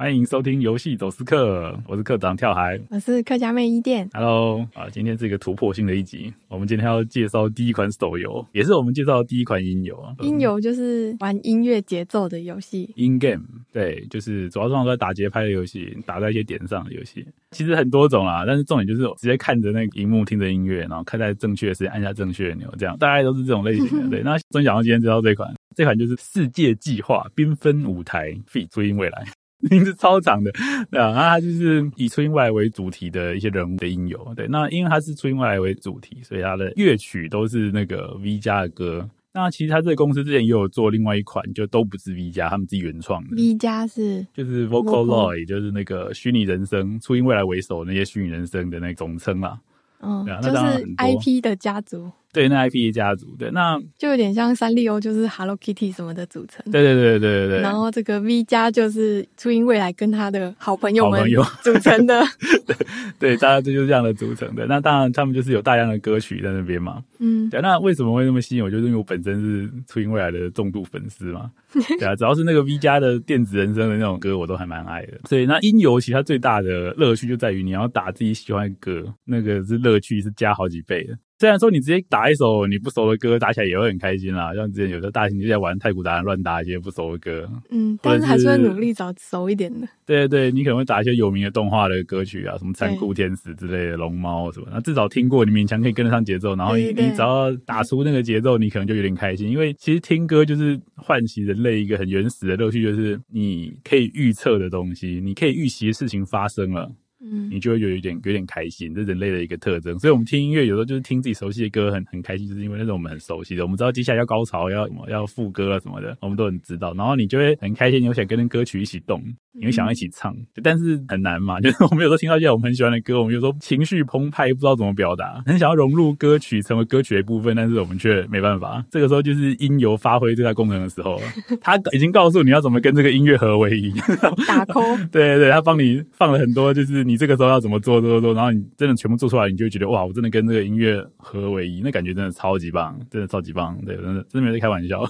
欢迎收听游戏走私客，我是课长跳海，我是客家妹伊店。Hello，啊，今天是一个突破性的一集，我们今天要介绍第一款手游，也是我们介绍的第一款音游啊。音游就是玩音乐节奏的游戏，In game，对，就是主要上都在打节拍的游戏，打在一些点上的游戏。其实很多种啦，但是重点就是直接看着那个荧幕，听着音乐，然后看在正确的时间按下正确的钮，这样大概都是这种类型的。对，那终于讲到今天知道这款，这款就是《世界计划：缤纷舞台》，feat 追音未来。名字超长的，对啊，那它就是以初音未来为主题的一些人物的音游，对，那因为它是初音未来为主题，所以它的乐曲都是那个 V 加的歌。那其实他这个公司之前也有做另外一款，就都不是 V 加，他们自己原创的。V 加是就是 Vocaloid，就是那个虚拟人生，初音未来为首那些虚拟人生的那总称啦。嗯，对啊，那就是 IP 的家族。对，那 IP 家族，对，那就有点像三丽鸥，就是 Hello Kitty 什么的组成。对对对对对对。然后这个 V 家就是初音未来跟他的好朋友们组成的。对对，大家这就是这样的组成的。那当然，他们就是有大量的歌曲在那边嘛。嗯。对，那为什么会那么吸引我？就是因为我本身是初音未来的重度粉丝嘛。对啊，只要是那个 V 家的电子人声的那种歌，我都还蛮爱的。所以那音游其实它最大的乐趣就在于你要打自己喜欢的歌，那个是乐趣是加好几倍的。虽然说你直接打一首你不熟的歌，打起来也会很开心啦。像之前有的大型就在玩太古达人乱打一些不熟的歌，嗯，但是还是会努力找熟一点的。对对对，你可能会打一些有名的动画的歌曲啊，什么残酷天使之类的，龙猫什么，那至少听过，你勉强可以跟得上节奏。然后你你只要打出那个节奏，你可能就有点开心，因为其实听歌就是唤起人类一个很原始的乐趣，就是你可以预测的东西，你可以预习的事情发生了。嗯，你就会有一点有点开心，这是人类的一个特征。所以，我们听音乐有时候就是听自己熟悉的歌很，很很开心，就是因为那种我们很熟悉的，我们知道接下来要高潮，要要副歌啊什么的，我们都很知道。然后你就会很开心，你会想跟着歌曲一起动，你会想要一起唱，但是很难嘛。就是我们有时候听到一些我们很喜欢的歌，我们有时候情绪澎湃，不知道怎么表达，很想要融入歌曲，成为歌曲的一部分，但是我们却没办法。这个时候就是音游发挥最大功能的时候了，他已经告诉你要怎么跟这个音乐合为一，打 call。对对对，他帮你放了很多，就是你这个时候要怎么做。做做做，然后你真的全部做出来，你就会觉得哇，我真的跟这个音乐合为一，那感觉真的超级棒，真的超级棒，对，真的真的没在开玩笑，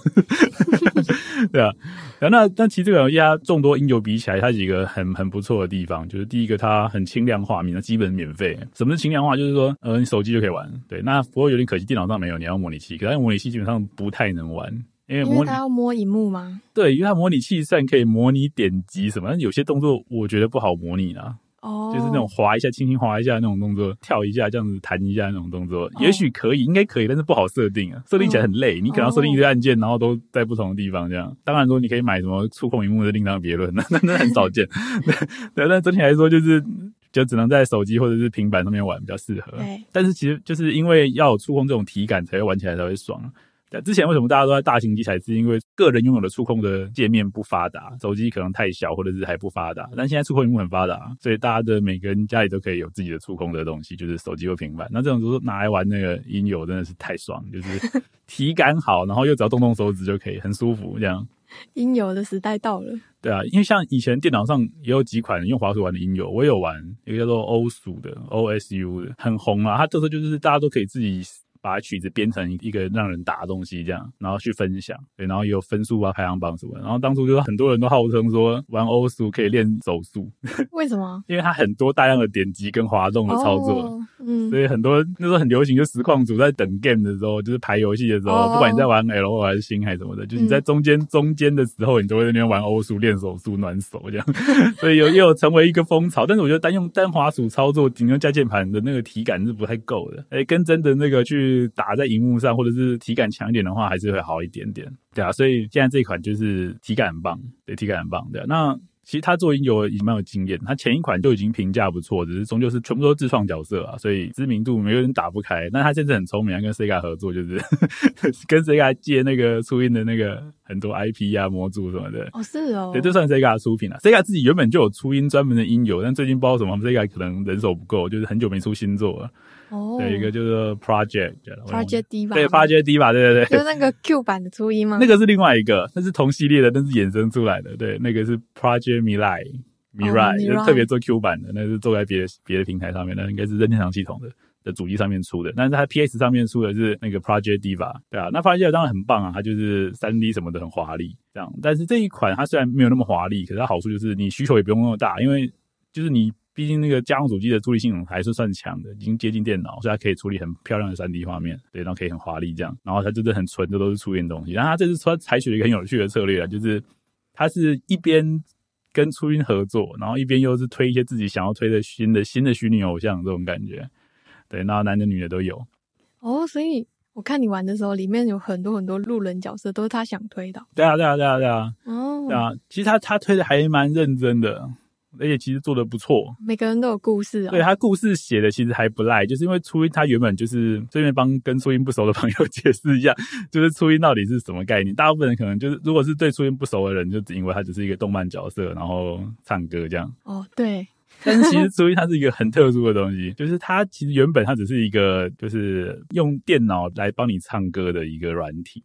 对啊。然后那但其实这个游戏它众多音游比起来，它几个很很不错的地方，就是第一个它很轻量化，基本免费。什么是轻量化？就是说呃，你手机就可以玩，对。那不过有点可惜，电脑上没有，你要模拟器，可是模拟器基本上不太能玩，因为它要摸萤幕吗？对，因为它模拟器虽然可以模拟点击什么，但有些动作我觉得不好模拟啊。哦，就是那种滑一下，轻轻滑一下那种动作，跳一下这样子弹一下那种动作，也许可以，应该可以，但是不好设定啊，设定起来很累，你可能要设定一堆按键，然后都在不同的地方这样。当然说你可以买什么触控荧幕的，另当别论，那那那很少见。对，但整体来说就是就只能在手机或者是平板上面玩比较适合。对，但是其实就是因为要有触控这种体感，才会玩起来才会爽。之前为什么大家都在大型机台？是因为个人拥有的触控的界面不发达，手机可能太小，或者是还不发达。但现在触控屏幕很发达，所以大家的每个人家里都可以有自己的触控的东西，就是手机或平板。那这种时候拿来玩那个音游真的是太爽，就是 体感好，然后又只要动动手指就可以，很舒服。这样音游的时代到了。对啊，因为像以前电脑上也有几款用滑鼠玩的音游，我也有玩一个叫做欧鼠的 OSU 的，很红啊。它这时候就是大家都可以自己。把曲子编成一个让人打的东西，这样，然后去分享，对，然后也有分数啊、排行榜什么。然后当初就是很多人都号称说玩欧数可以练手速，为什么？因为它很多大量的点击跟滑动的操作。Oh. 嗯，所以很多那时候很流行，就实况组在等 game 的时候，就是排游戏的时候，oh. 不管你在玩 L 还是星还是什么的，就是你在中间、嗯、中间的时候，你都会在那边玩欧数练手速暖手这样，所以有也有成为一个风潮。但是我觉得单用单滑鼠操作，仅用加键盘的那个体感是不太够的，哎，跟真的那个去打在荧幕上，或者是体感强一点的话，还是会好一点点，对啊。所以现在这一款就是体感很棒，对，体感很棒，对啊。那其实他做音游也蛮有经验，他前一款就已经评价不错，只是终究是全部都自创角色啊，所以知名度没有人打不开。但他现在很聪明啊，跟 Sega 合作，就是 跟 Sega 借那个初音的那个很多 IP 啊、模组什么的。哦，是哦，对，这算 Sega 出品了。Sega 自己原本就有初音专门的音游，但最近不知道什么，Sega 可能人手不够，就是很久没出新作了。哦，有一个就是 Project，Project Diva，对，Project Diva，对对对，就是那个 Q 版的初音吗？那个是另外一个，那是同系列的，但是衍生出来的。对，那个是 Project Mirai，Mirai，就是特别做 Q 版的，那是做在别的别的平台上面的，应该是任天堂系统的。的主机上面出的，但是它 PS 上面出的是那个 Project Diva，对啊，那 Project Diva 当然很棒啊，它就是三 D 什么的很华丽，这样。但是这一款它虽然没有那么华丽，可是它好处就是你需求也不用那么大，因为就是你毕竟那个家用主机的处理性能还是算强的，已经接近电脑，所以它可以处理很漂亮的 3D 画面，对，然后可以很华丽这样。然后它真的很纯的都是初音东西，然后它这次说采取了一个很有趣的策略啊，就是它是一边跟初音合作，然后一边又是推一些自己想要推的新的新的虚拟偶像这种感觉。对，那男的女的都有。哦，所以我看你玩的时候，里面有很多很多路人角色，都是他想推的。对啊，对啊，对啊，对啊。哦，对啊，其实他他推的还蛮认真的，而且其实做的不错。每个人都有故事啊、哦。对，他故事写的其实还不赖，就是因为初音他原本就是顺便帮跟初音不熟的朋友 解释一下，就是初音到底是什么概念。大部分人可能就是，如果是对初音不熟的人，就只因为他只是一个动漫角色，然后唱歌这样。哦，对。但是其实初音它是一个很特殊的东西，就是它其实原本它只是一个就是用电脑来帮你唱歌的一个软体，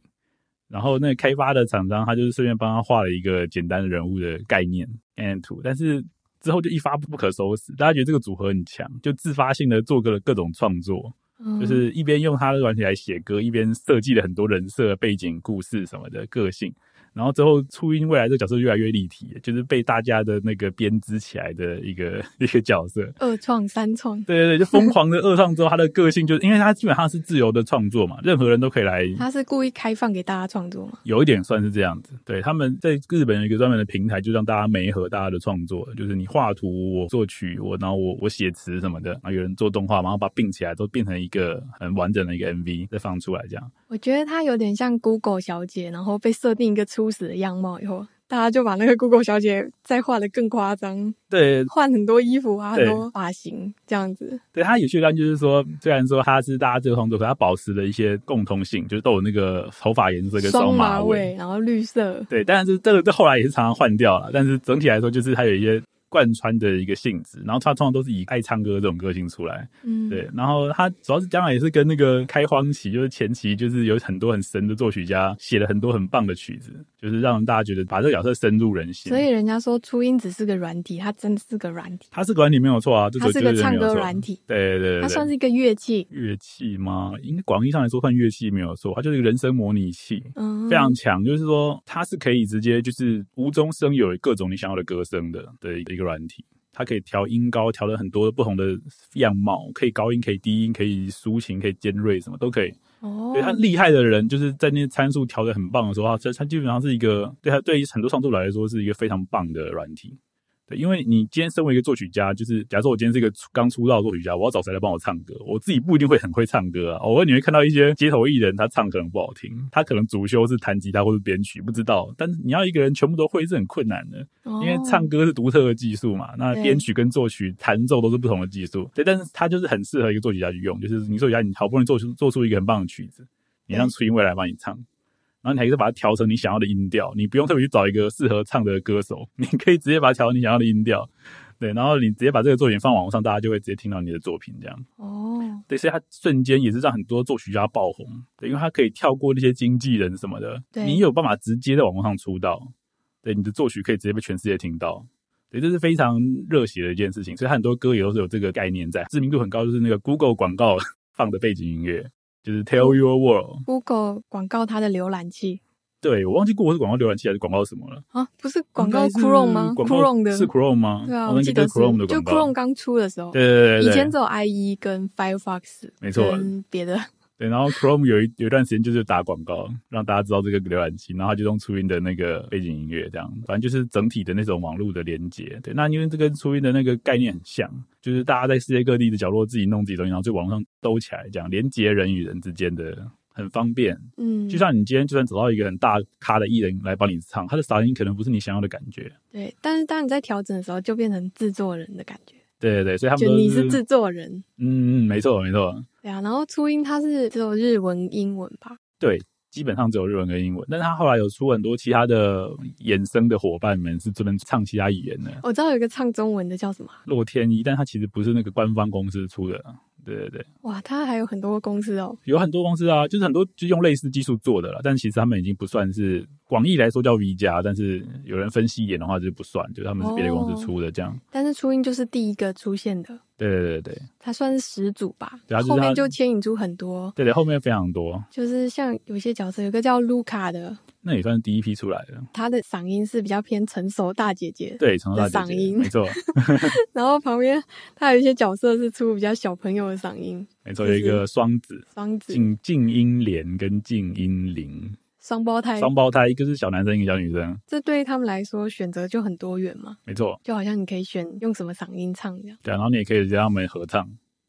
然后那个开发的厂商他就是顺便帮他画了一个简单的人物的概念概念图，但是之后就一发不可收拾，大家觉得这个组合很强，就自发性的做个了各种创作，就是一边用他的软体来写歌，一边设计了很多人设、背景、故事什么的个性。然后之后，初音未来这个角色越来越立体，就是被大家的那个编织起来的一个 一个角色。二创三创，对对对，就疯狂的二创之后，他的个性就是，因为他基本上是自由的创作嘛，任何人都可以来。他是故意开放给大家创作吗？有一点算是这样子。对，他们在日本有一个专门的平台，就让大家媒合大家的创作，就是你画图，我作曲，我然后我我写词什么的，然后有人做动画，然后把并起来，都变成一个很完整的一个 MV 再放出来这样。我觉得他有点像 Google 小姐，然后被设定一个初始的样貌以后，大家就把那个 Google 小姐再画的更夸张，对，换很多衣服啊，很多发型这样子。对，它有趣的地方就是说，虽然说它是大家这个创作，可他保持了一些共通性，就是都有那个头发颜色跟双马尾，然后绿色。对，但是这个这后来也是常常换掉了，但是整体来说，就是它有一些。贯穿的一个性质，然后他通常都是以爱唱歌这种个性出来，嗯，对，然后他主要是将来也是跟那个开荒期，就是前期就是有很多很神的作曲家写了很多很棒的曲子，就是让大家觉得把这个角色深入人心。所以人家说初音只是个软体，它真的是个软体，它是个软体没有错啊，它是个唱歌软体，对对对，它算是一个乐器，乐器吗？应该广义上来说算乐器没有错，它就是一个人声模拟器，嗯，非常强，就是说它是可以直接就是无中生有各种你想要的歌声的的一个软体。它可以调音高，调了很多不同的样貌，可以高音，可以低音，可以抒情，可以尖锐，什么都可以。哦，对，他厉害的人，就是在那些参数调的很棒的时候，它它基本上是一个对他对于很多创作者来说是一个非常棒的软体。对，因为你今天身为一个作曲家，就是假如说我今天是一个刚出道的作曲家，我要找谁来帮我唱歌？我自己不一定会很会唱歌啊。偶尔你会看到一些街头艺人，他唱可能不好听，他可能主修是弹吉他或是编曲，不知道。但是你要一个人全部都会是很困难的，因为唱歌是独特的技术嘛。那编曲跟作曲弹奏都是不同的技术。对，但是他就是很适合一个作曲家去用，就是你作曲家，你好不容易做出做出一个很棒的曲子，你让初音未来帮你唱。然后你还可以把它调成你想要的音调，你不用特别去找一个适合唱的歌手，你可以直接把它调成你想要的音调，对，然后你直接把这个作品放网络上，大家就会直接听到你的作品这样。哦，对，所以它瞬间也是让很多作曲家爆红，对，因为它可以跳过那些经纪人什么的，对，你有办法直接在网络上出道，对，你的作曲可以直接被全世界听到，对，这是非常热血的一件事情，所以很多歌也都是有这个概念在，知名度很高，就是那个 Google 广告 放的背景音乐。就是 Tell Your World，Google 广告它的浏览器。对，我忘记 Google 是广告浏览器还是广告什么了啊？不是广告 Chrome 吗？Chrome 的是 Chrome 吗？对啊，我记得是 Chrome 的广告。就 Chrome 刚出的时候，对对对，以前只有 IE 跟 Firefox，没错，跟别的。对，然后 Chrome 有一有一段时间就是打广告，让大家知道这个浏览器，然后就用初音的那个背景音乐，这样，反正就是整体的那种网络的连接。对，那因为这跟初音的那个概念很像，就是大家在世界各地的角落自己弄自己东西，然后在网上兜起来，这样连接人与人之间的很方便。嗯，就像你今天就算找到一个很大咖的艺人来帮你唱，他的嗓音可能不是你想要的感觉。对，但是当你在调整的时候，就变成制作人的感觉。对对对，所以他们就你是制作人。嗯嗯，没错没错。对啊，然后初音它是只有日文、英文吧？对，基本上只有日文跟英文。但是他后来有出很多其他的衍生的伙伴们，是专门唱其他语言的。我知道有一个唱中文的叫什么？洛天依，但他其实不是那个官方公司出的。对对对，哇，他还有很多公司哦，有很多公司啊，就是很多就用类似技术做的了，但其实他们已经不算是广义来说叫 V 加，但是有人分析一点的话，就不算，就他们是别的公司出的这样。但是初音就是第一个出现的，对对对对，他算是始祖吧。对啊，后面就牵引出很多。对对，后面非常多。就是像有些角色，有个叫卢卡的，那也算是第一批出来的。他的嗓音是比较偏成熟大姐姐，对，成熟大姐姐嗓音没错。然后旁边他有一些角色是出比较小朋友的嗓音，没错，有一个双子，双子静静音莲跟静音玲。双胞胎，双胞胎，一个是小男生，一个小女生。这对他们来说选择就很多元嘛。没错，就好像你可以选用什么嗓音唱一样。对，然后你也可以让他们合唱，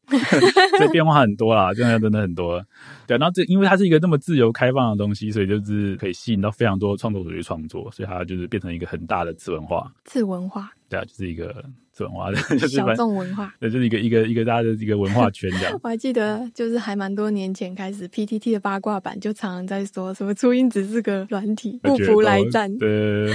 这变化很多啦，真的真的很多。对，然后这因为它是一个那么自由开放的东西，所以就是可以吸引到非常多创作者去创作，所以它就是变成一个很大的次文化。次文化，对啊，就是一个。文化的，就是小众文化，对，就是一个一个一个大家的一个文化圈这样。我还记得，就是还蛮多年前开始，PTT 的八卦版就常常在说什么初音只是个软体，不服来战。对。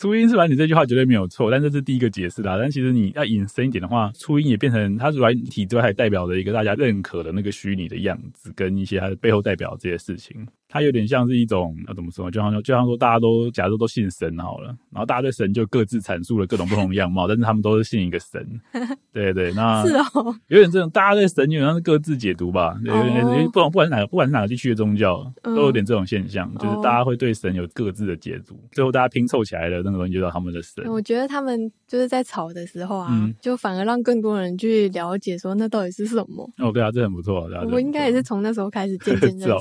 初音是软体这句话绝对没有错，但这是第一个解释啦。但其实你要引申一点的话，初音也变成它软体之外，还代表着一个大家认可的那个虚拟的样子，跟一些它的背后代表这些事情。它有点像是一种要怎么说？就好像就像说大家都假如都信神好了，然后大家对神就各自阐述了各种不同的样貌，但是他们都是信一个神。对对，那是哦，有点这种大家对神基本上是各自解读吧。对有点不管不管是哪个不管是哪个地区的宗教，都有点这种现象，就是大家会对神有各自的解读，最后大家拼凑起来的。那个东西就叫他们的神。我觉得他们就是在吵的时候啊，嗯、就反而让更多人去了解说那到底是什么。哦，对啊，这很不错。啊、我应该也是从那时候开始渐渐 认识。哦、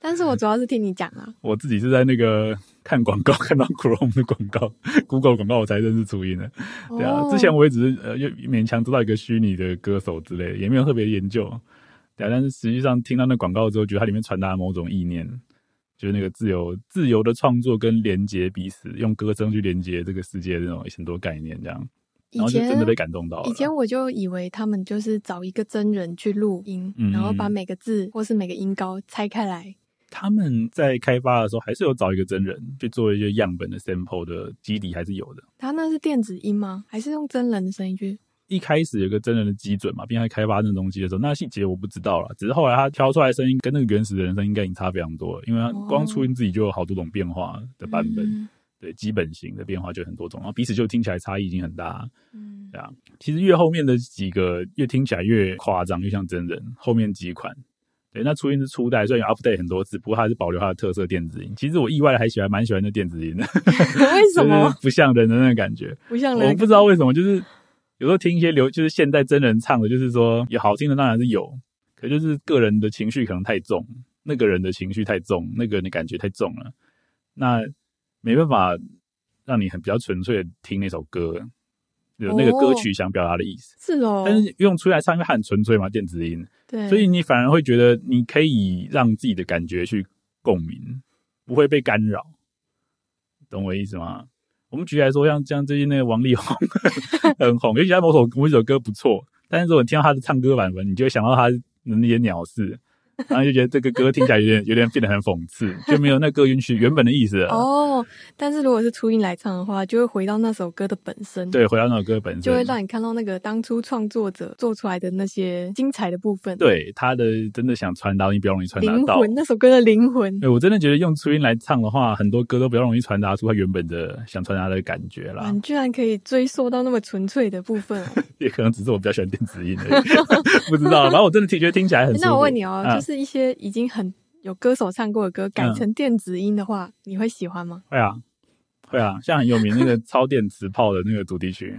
但是我主要是听你讲啊。我自己是在那个看广告，看到 Chrome 的广告、Google 广告，我才认识初音的。对啊，哦、之前我也只是呃，又勉强知道一个虚拟的歌手之类的，也没有特别研究。对啊，但是实际上听到那广告之后，觉得它里面传达某种意念。就是那个自由、自由的创作跟连接彼此，用歌声去连接这个世界的那种很多概念，这样，然后就真的被感动到了。以前我就以为他们就是找一个真人去录音，嗯、然后把每个字或是每个音高拆开来。他们在开发的时候还是有找一个真人去做一些样本的 sample 的基底，还是有的。他那是电子音吗？还是用真人的声音去？一开始有个真人的基准嘛，并在开发那东西的时候，那细节我不知道了。只是后来他挑出来的声音跟那个原始的人声音应该已经差非常多了，因为他光初音自己就有好多种变化的版本，哦、对，基本型的变化就很多种，然后彼此就听起来差异已经很大。嗯，对啊，其实越后面的几个越听起来越夸张，越像真人。后面几款，对，那初音是初代，虽然有 update 很多次，不过它还是保留它的特色电子音。其实我意外的还喜欢，蛮喜欢那电子音的。为什么？不像人的那个感觉，不像人，我不知道为什么，就是。有时候听一些流，就是现代真人唱的，就是说有好听的当然是有，可就是个人的情绪可能太重，那个人的情绪太重，那个人的感觉太重了，那没办法让你很比较纯粹的听那首歌，有那个歌曲想表达的意思。是哦，但是用出来唱，因为很纯粹嘛，电子音，所以你反而会觉得你可以让自己的感觉去共鸣，不会被干扰，懂我意思吗？我们举例来说，像像最近那个王力宏很红，尤其他某首某首歌不错，但是如果你听到他的唱歌版本，你就会想到他的那些鸟事。然后就觉得这个歌听起来有点有点变得很讽刺，就没有那歌允许原本的意思了。哦，但是如果是初音来唱的话，就会回到那首歌的本身。对，回到那首歌本身，就会让你看到那个当初创作者做出来的那些精彩的部分。对，他的真的想传达，你比较容易传达到灵魂，那首歌的灵魂。对，我真的觉得用初音来唱的话，很多歌都比较容易传达出他原本的想传达的感觉啦。你居然可以追溯到那么纯粹的部分，也可能只是我比较喜欢电子音而已，不知道。反正我真的听觉得听起来很。那我问你哦，啊、就是一些已经很有歌手唱过的歌改成电子音的话，嗯、你会喜欢吗？会啊，会啊，像很有名那个 超电磁炮的那个主题曲，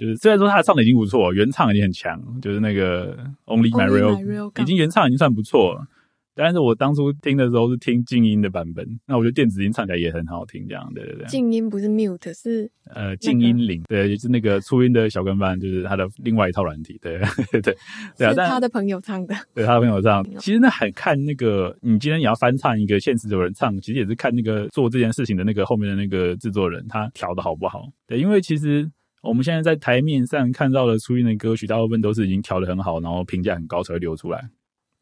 就是虽然说他唱的已经不错，原唱已经很强，就是那个 Only My Real 已经原唱已经算不错了。但是我当初听的时候是听静音的版本，那我觉得电子音唱起来也很好听，这样对对对。静音不是 mute 是呃静音铃，对，就是那个初音的小跟班，就是他的另外一套软体，对 对对对啊。是他的朋友唱的，对他的朋友唱。其实那很看那个，你今天也要翻唱一个现实有人唱，其实也是看那个做这件事情的那个后面的那个制作人他调的好不好。对，因为其实我们现在在台面上看到的初音的歌曲，大部分都是已经调的很好，然后评价很高才会流出来。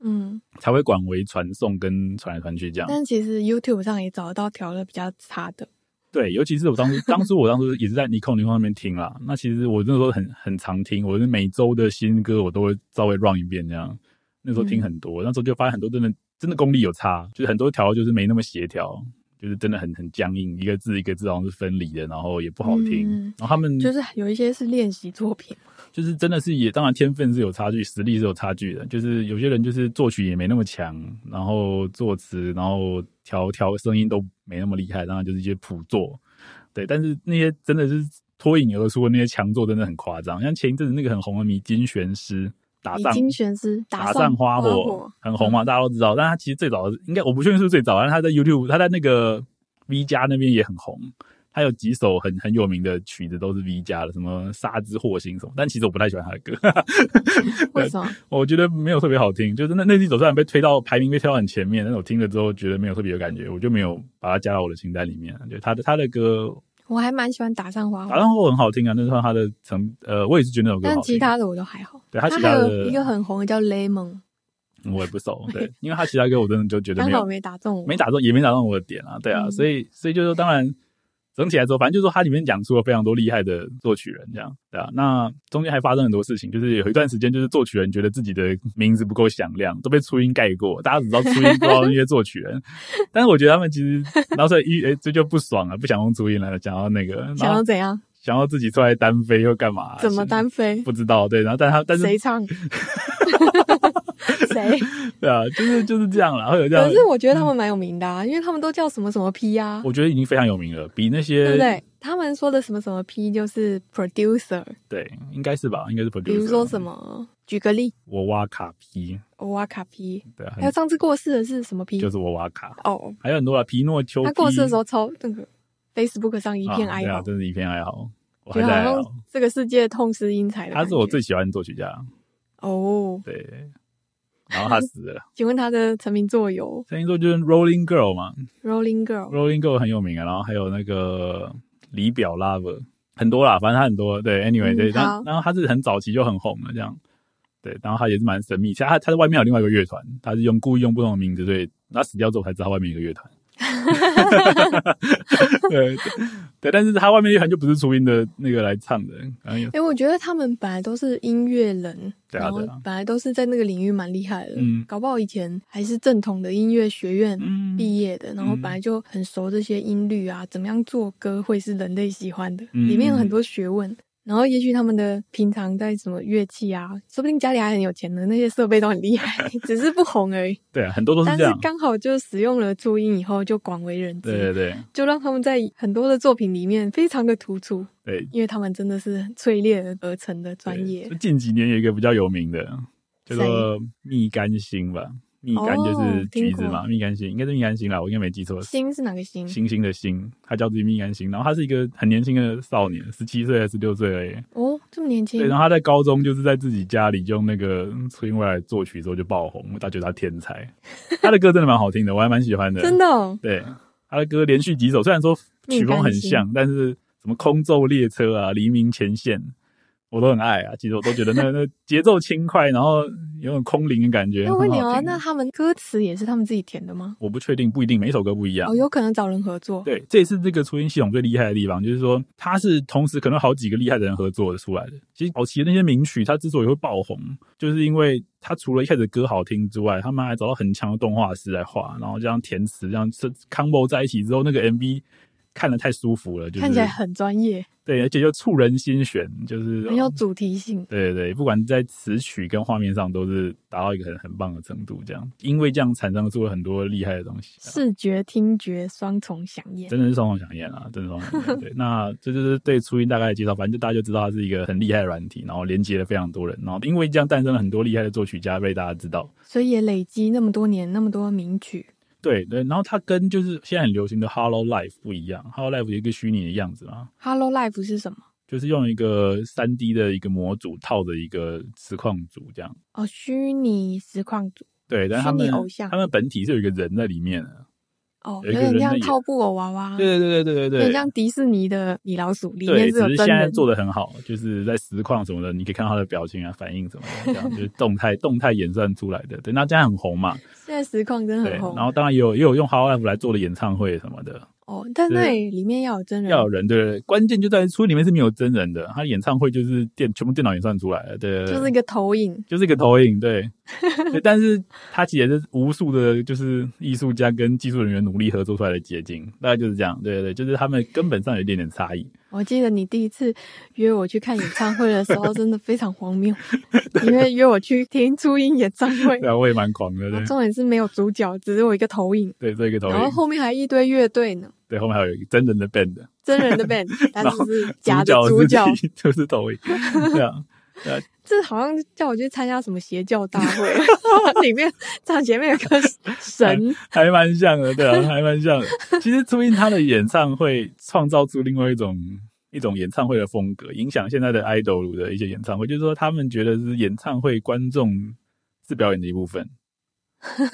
嗯，才会广为传送跟传来传去这样。但其实 YouTube 上也找得到调的比较差的。对，尤其是我当初，当初我当初也是在 Nico Nico 那边听啦。那其实我那时候很很常听，我是每周的新歌我都会稍微 run 一遍这样。那时候听很多，嗯、那时候就发现很多真的真的功力有差，就是很多调就是没那么协调，就是真的很很僵硬，一个字一个字好像是分离的，然后也不好听。嗯、然后他们就是有一些是练习作品，就是真的是也当然天分是有差距，实力是有差距的。就是有些人就是作曲也没那么强，然后作词，然后调调声音都没那么厉害，当然就是一些谱作。对，但是那些真的是脱颖而出的那些强作，真的很夸张。像前一阵子那个很红的迷津玄师。打上金玄师打上花火，很红嘛，大家都知道。嗯、但他其实最早应该我不确定是最早，但他在 YouTube，他在那个 V 加那边也很红。他有几首很很有名的曲子都是 V 加的，什么沙之惑星什么。但其实我不太喜欢他的歌，为什么？我觉得没有特别好听。就是那那几首虽然被推到排名被推到很前面，但是我听了之后觉得没有特别有感觉，我就没有把它加到我的清单里面。就他的他的歌。我还蛮喜欢打上花火，打上花火很好听啊，那算他的成呃，我也是觉得那首歌好听。但其他的我都还好。对他其他的他一个很红的叫 Lemon，我也不熟。对，因为他其他歌我真的就觉得没有没打中，没打中，也没打中我的点啊。对啊，嗯、所以所以就是说当然。整体来说，反正就是说，它里面讲出了非常多厉害的作曲人，这样对啊。那中间还发生很多事情，就是有一段时间，就是作曲人觉得自己的名字不够响亮，都被初音盖过。大家只知道初音，不知道那些作曲人。但是我觉得他们其实，然后所以一诶，这就不爽了，不想用初音来讲到那个，想要怎样？想要自己出来单飞又干嘛？怎么单飞？不知道。对，然后但他但是谁唱？谁？对啊，就是就是这样啦，会有这样。可是我觉得他们蛮有名的啊，嗯、因为他们都叫什么什么 P 啊。我觉得已经非常有名了，比那些对不对？他们说的什么什么 P 就是 producer。对，应该是吧？应该是 producer。比如说什么？举个例。我挖卡 P。我挖卡 P。对啊。还有上次过世的是什么 P？就是我挖卡。哦。还有很多啊，皮诺丘。他过世的时候超那个 Facebook 上一片哀嚎，真是一片哀嚎。我还在这个世界痛失英才的。他是我最喜欢的作曲家。哦。对。然后他死了。请问他的成名作有？成名作就是《Rolling Girl》嘛，《Rolling Girl》，《Rolling Girl》很有名啊。然后还有那个《李表 Lover》，很多啦，反正他很多。对，Anyway，对，然后然后他是很早期就很红了，这样。对，然后他也是蛮神秘。其实他他在外面有另外一个乐团，他是用故意用不同的名字，所以他死掉之后才知道外面有一个乐团。对对，但是他外面乐团就不是初音的那个来唱的。哎、欸，我觉得他们本来都是音乐人，对啊，然后本来都是在那个领域蛮厉害的。嗯，搞不好以前还是正统的音乐学院毕业的，嗯、然后本来就很熟这些音律啊，怎么样做歌会是人类喜欢的，嗯、里面有很多学问。然后，也许他们的平常在什么乐器啊，说不定家里还很有钱的，那些设备都很厉害，只是不红而已。对啊，很多都是这样。但是刚好就使用了初音以后，就广为人知。对对对，就让他们在很多的作品里面非常的突出。对，因为他们真的是淬炼而成的专业。近几年有一个比较有名的，叫做蜜甘心吧。蜜柑就是橘子嘛，蜜柑心应该是蜜柑心啦，我应该没记错。星是哪个星？星星的星，他叫自己蜜柑心。然后他是一个很年轻的少年，十七岁还是十六岁而已。哦，这么年轻。对，然后他在高中就是在自己家里用那个初音未来作曲之后就爆红，大家觉得他天才。他的歌真的蛮好听的，我还蛮喜欢的。真的哦？对，他的歌连续几首，虽然说曲风很像，但是什么空奏列车啊，黎明前线。我都很爱啊，其实我都觉得那 那节奏轻快，然后有种空灵的感觉。那我问你哦，那他们歌词也是他们自己填的吗？我不确定，不一定，每一首歌不一样。哦，有可能找人合作。对，这也是这个初音系统最厉害的地方，就是说它是同时可能好几个厉害的人合作的出来的。其实早期的那些名曲，它之所以会爆红，就是因为它除了一开始歌好听之外，他们还找到很强的动画师来画，然后这样填词，这样是 combo 在一起之后，那个 MV 看得太舒服了，就是，看起来很专业。对，而且就触人心弦，就是很有主题性。对对对，不管在词曲跟画面上，都是达到一个很很棒的程度。这样，因为这样产生出了很多厉害的东西，视觉、听觉双重响应，真的是双重响应啊！真的双重。对，那这就是对初音大概的介绍。反正就大家就知道它是一个很厉害的软体，然后连接了非常多人，然后因为这样诞生了很多厉害的作曲家，被大家知道。所以也累积那么多年，那么多名曲。对对，然后它跟就是现在很流行的 Hollow Life 不一样，Hollow Life 有一个虚拟的样子嘛。Hollow Life 是什么？就是用一个三 D 的一个模组套着一个实况组这样。哦，虚拟实况组。对，但他们偶像，他们本体是有一个人在里面的。哦，有点像套布偶娃娃，对对对对对对，有点像迪士尼的米老鼠，里面是有真人。只是现在做的很好，就是在实况什么的，你可以看到他的表情啊、反应什么的，这样就是 动态动态演算出来的。对，那这样很红嘛？现在实况真的很红。然后当然也有也有用 How Life 来做的演唱会什么的。哦，但那里面要有真人，要有人，对对。关键就在于初音里面是没有真人的，他演唱会就是电全部电脑演算出来的，对，就是一个投影，就是一个投影，对。对，但是它其实也是无数的，就是艺术家跟技术人员努力合作出来的结晶，大概就是这样。对对对，就是他们根本上有一点点差异。我记得你第一次约我去看演唱会的时候，真的非常荒谬，因为约我去听初音演唱会，对啊，我也蛮狂的。对，重点是没有主角，只是我一个投影，对，这一个投影，然后后面还一堆乐队呢。对，后面还有一个真人的 band，真人的 band，但是是假的主角，就是投影。对啊。对，这好像叫我去参加什么邪教大会，里面站前面有个神，还蛮像的，对啊，还蛮像的。其实初音他的演唱会创造出另外一种一种演唱会的风格，影响现在的 idol 的一些演唱会，就是说他们觉得是演唱会观众是表演的一部分，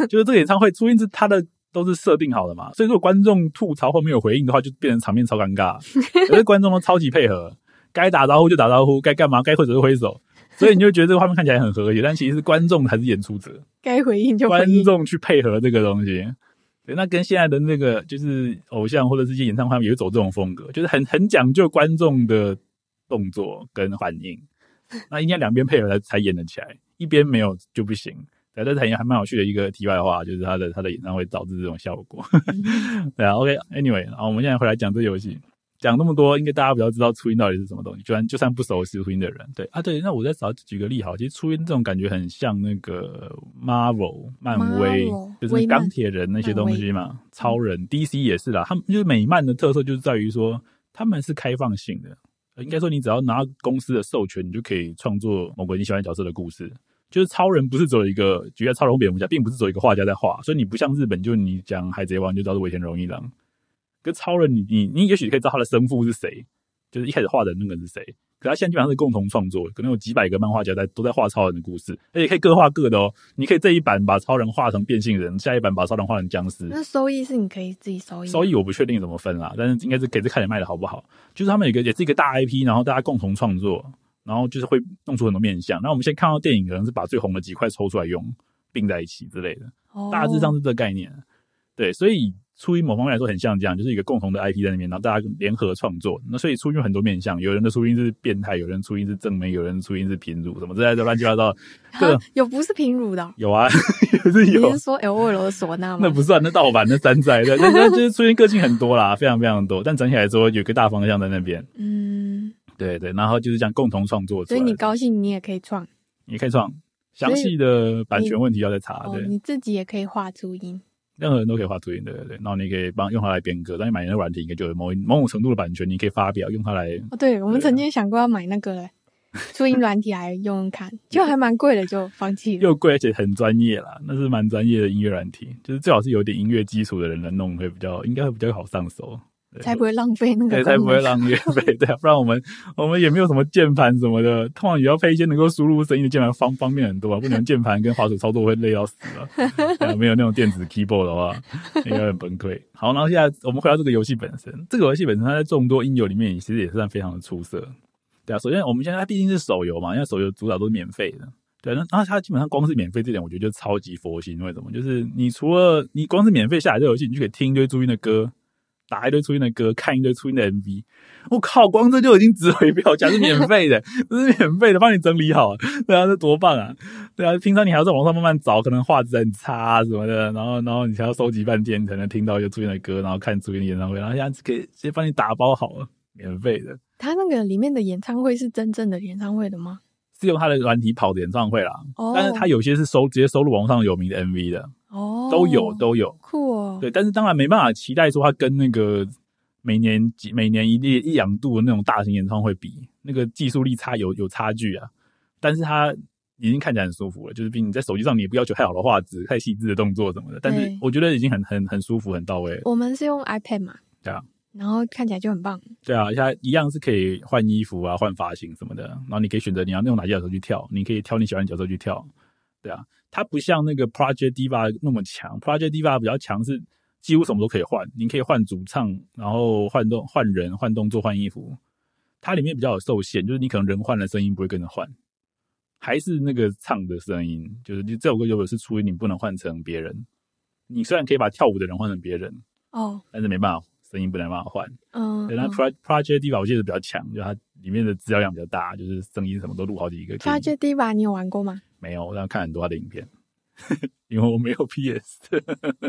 就是这个演唱会初音是他的都是设定好的嘛，所以如果观众吐槽或没有回应的话，就变成场面超尴尬，可是观众都超级配合。该打招呼就打招呼，该干嘛该挥手就挥手，所以你就觉得这个画面看起来很和谐，但其实是观众才是演出者，该回应就回应，观众去配合这个东西。对，那跟现在的那个就是偶像或者是些演唱会也会走这种风格，就是很很讲究观众的动作跟反应，那应该两边配合才才演得起来，一边没有就不行。对，这还还蛮有趣的一个题外话，就是他的他的演唱会导致这种效果。对啊，OK，Anyway，、后我们现在回来讲这游戏。讲那么多，应该大家比较知道初音到底是什么东西。就算就算不熟悉初音的人，对啊，对，那我再找举个例好。其实初音这种感觉很像那个 Marvel 漫威，Marvel, 就是钢铁人那些东西嘛。超人 DC 也是啦，他们就是美漫的特色就是在于说他们是开放性的。应该说你只要拿公司的授权，你就可以创作某个你喜欢角色的故事。就是超人不是只有一个，举个超人或蝙蝠侠，并不是只有一个画家在画，所以你不像日本，就你讲海贼王就知道是尾田荣一郎。跟超人你，你你你也许可以知道他的生父是谁，就是一开始画的那个是谁。可他现在基本上是共同创作，可能有几百个漫画家在都在画超人的故事，而且可以各画各的哦。你可以这一版把超人画成变性人，下一版把超人画成僵尸。那收益是你可以自己收益，收益我不确定怎么分啦，但是应该是给这看你卖的好不好。就是他们有一个也是一个大 IP，然后大家共同创作，然后就是会弄出很多面相。那我们先看到电影，可能是把最红的几块抽出来用，并在一起之类的，哦、大致上是这个概念。对，所以。初音某方面来说很像这样，就是一个共同的 IP 在那边，然后大家联合创作。那所以初音有很多面向，有人的初音是变态，有人初音是正妹，有人初音是平乳，什么之类的乱七八糟。对，有不是平乳的？有啊，有是有。你是说 L.O.L 的唢呐吗？那不算，那盗版，那山寨。的，那就是初音个性很多啦，非常非常多。但整体来说，有个大方向在那边。嗯，对对。然后就是讲共同创作，所以你高兴，你也可以创，你可以创。详细的版权问题要再查。对，你自己也可以画初音。任何人都可以画图音，对对对。然后你可以帮用它来编歌，但你买那个软体，应该就有某某种程度的版权，你可以发表用它来。哦，对，我们曾经想过要买那个嘞，初音软体来用用看，就还蛮贵的，就放弃了。又贵而且很专业啦，那是蛮专业的音乐软体，就是最好是有点音乐基础的人来弄会比较，应该会比较好上手。才不会浪费那个，对，才不会浪费费，对啊，不然我们我们也没有什么键盘什么的，通常也要配一些能够输入声音的键盘，方方便很多啊。不能键盘跟滑鼠操作会累到死了，啊，没有那种电子 keyboard 的话，应该很崩溃。好，然后现在我们回到这个游戏本身，这个游戏本身它在众多音游里面，其实也算非常的出色。对啊，首先我们现在它毕竟是手游嘛，因为手游主打都是免费的，对，然后它基本上光是免费这点，我觉得就超级佛心。为什么？就是你除了你光是免费下载这游戏，你就可以听一堆朱茵的歌。打一堆初音的歌，看一堆初音的 MV，我靠，光这就已经值回票价，是免费的，这是免费的，帮你整理好，对啊，这多棒啊，对啊，平常你还要在网上慢慢找，可能画质很差啊什么的，然后然后你还要收集半天才能听到一个初音的歌，然后看初音的演唱会，然后现在可以直接帮你打包好了，免费的。他那个里面的演唱会是真正的演唱会的吗？是用他的软体跑的演唱会啦，哦，但是他有些是收直接收录网上有名的 MV 的。哦，都有都有，酷哦。对，但是当然没办法期待说它跟那个每年几每年一列一两度的那种大型演唱会比，那个技术力差有有差距啊。但是它已经看起来很舒服了，就是比你在手机上你也不要求太好的画质、太细致的动作什么的。但是我觉得已经很很很舒服、很到位。我们是用 iPad 嘛？对啊。然后看起来就很棒。对啊，它一样是可以换衣服啊、换发型什么的。然后你可以选择你要用哪些角色去跳，你可以挑你喜欢的角色去跳。对啊。它不像那个 Project Diva 那么强，Project Diva 比较强，是几乎什么都可以换，你可以换主唱，然后换动、换人、换动作、换衣服。它里面比较有受限，就是你可能人换了，声音不会跟着换，还是那个唱的声音，就是你这首歌有本是出于，你不能换成别人。你虽然可以把跳舞的人换成别人哦，但是没办法，声音不能办法换。嗯，对，那 Pro Project Diva 我记得比较强，就它里面的资料量比较大，就是声音什么都录好几个。Project Diva 你有玩过吗？没有，我刚看很多他的影片。因为我没有 PS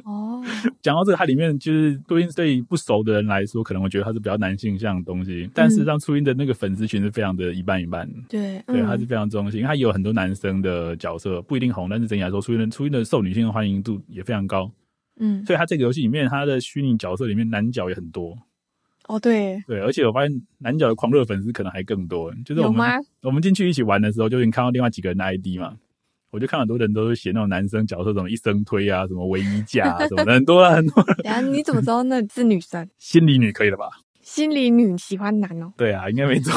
哦，讲到这个，它里面就是对对不熟的人来说，可能我觉得它是比较男性向的东西。但是让初音的那个粉丝群是非常的一半一半。对，对，它是非常中性，它也有很多男生的角色，不一定红，但是整体来说，初音的初音的受女性的欢迎度也非常高。嗯，所以它这个游戏里面，它的虚拟角色里面男角也很多。哦，对，对，而且我发现男角的狂热粉丝可能还更多。就是我们？我们进去一起玩的时候，就已经看到另外几个人的 ID 嘛。我就看很多人都是写那种男生角色，什么一生推啊，什么唯一架啊，什么的很多啊，很多。等下你怎么知道那是女生？心理女可以了吧？心理女喜欢男哦。对啊，应该没错。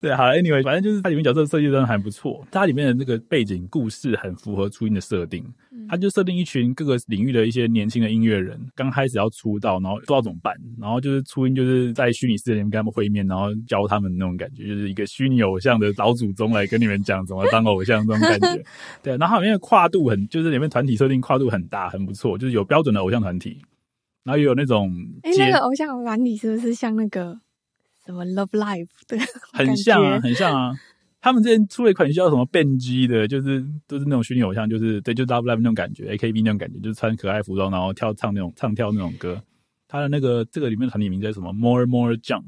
对，好，Anyway，反正就是它里面角色设计真的还不错。它里面的那个背景故事很符合初音的设定，它就设定一群各个领域的一些年轻的音乐人，刚开始要出道，然后不知道怎么办，然后就是初音就是在虚拟世界里面跟他们会面，然后教他们那种感觉，就是一个虚拟偶像的老祖宗来跟你们讲怎么当偶像这种感觉。对，然后它里面的跨度很，就是里面团体设定跨度很大，很不错，就是有标准的偶像团体，然后也有那种，哎，那个偶像团体是不是像那个？什么 Love Live 的，很像啊，很像啊。他们之前出了一款叫什么 BenG 的，就是都是那种虚拟偶像，就是对，就是 Love Live 那种感觉，AKB 那种感觉，就是穿可爱服装，然后跳唱那种唱跳那种歌。他的那个这个里面的团体名叫什么？More More Jump。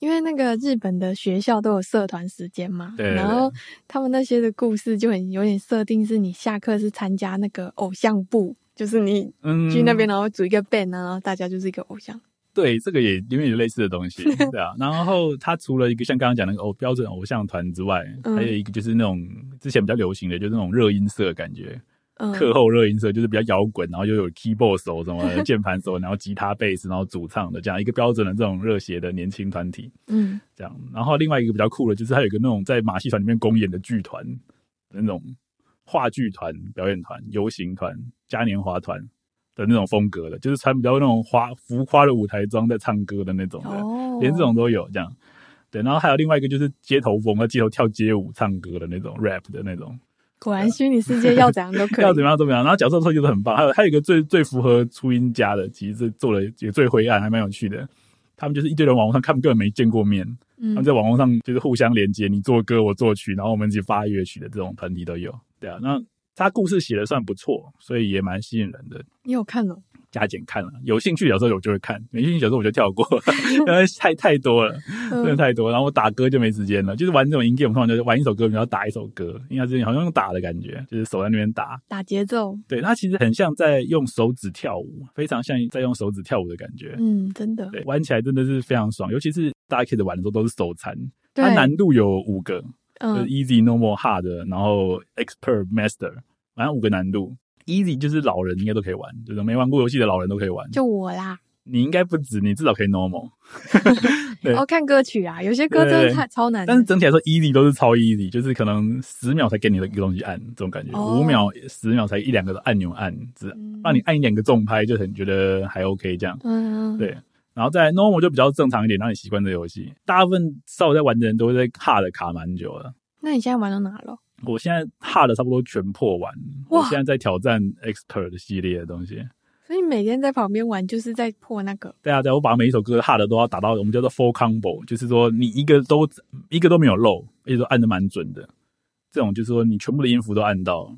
因为那个日本的学校都有社团时间嘛，对，对，对，然后他们那些的故事就很有点设定，是你下课是参加那个偶像部，就是你去那边然后组一个 band，然后大家就是一个偶像。对，这个也里面有类似的东西，对啊。然后它除了一个像刚刚讲那个偶标准偶像团之外，嗯、还有一个就是那种之前比较流行的，就是那种热音色感觉，嗯、课后热音色就是比较摇滚，然后又有 keyboard 手什么 键盘手，然后吉他、贝斯，然后主唱的这样一个标准的这种热血的年轻团体，嗯，这样。然后另外一个比较酷的，就是他有一个那种在马戏团里面公演的剧团，那种话剧团、表演团、游行团、嘉年华团。的那种风格的，就是穿比较那种花浮夸的舞台装在唱歌的那种的，哦、连这种都有这样。对，然后还有另外一个就是街头风，在街头跳街舞、唱歌的那种 rap 的那种。果然虚拟世界要怎样都可以，要怎么样怎么样。然后角色设计都很棒，还有还有一个最最符合初音家的，其实是做的也最灰暗，还蛮有趣的。他们就是一堆人网络上，他们根本没见过面，嗯、他们在网络上就是互相连接，你做歌我作曲，然后我们一起发乐曲的这种团体都有。对啊，那。他故事写的算不错，所以也蛮吸引人的。你有看了？加减看了，有兴趣有时候我就会看，没兴趣有时候我就跳过，因为太太多了，真的太多。然后我打歌就没时间了，就是玩这种 in game，我通常就是玩一首歌，然后打一首歌，应该是好像用打的感觉，就是手在那边打，打节奏。对，它其实很像在用手指跳舞，非常像在用手指跳舞的感觉。嗯，真的。对，玩起来真的是非常爽，尤其是大家开始玩的时候都是手残，它难度有五个，就是 easy、normal、hard，然后 expert、master。反正五个难度，easy 就是老人应该都可以玩，就是没玩过游戏的老人都可以玩。就我啦，你应该不止，你至少可以 normal。对，哦，看歌曲啊，有些歌真的太超难。但是整体来说，easy 都是超 easy，就是可能十秒才给你的一个东西按，这种感觉，五、哦、秒、十秒才一两个按钮按，只让你按一两个重拍，就很觉得还 OK 这样。嗯，对。然后在 normal 就比较正常一点，让你习惯这个游戏。大部分稍微在玩的人都会在 hard 卡蛮久了。那你现在玩到哪了？我现在 hard 差不多全破完，我现在在挑战 expert 系列的东西。所以你每天在旁边玩，就是在破那个。对啊，对，我把每一首歌 hard 都要打到我们叫做 full combo，就是说你一个都一个都没有漏，而且都按的蛮准的。这种就是说你全部的音符都按到，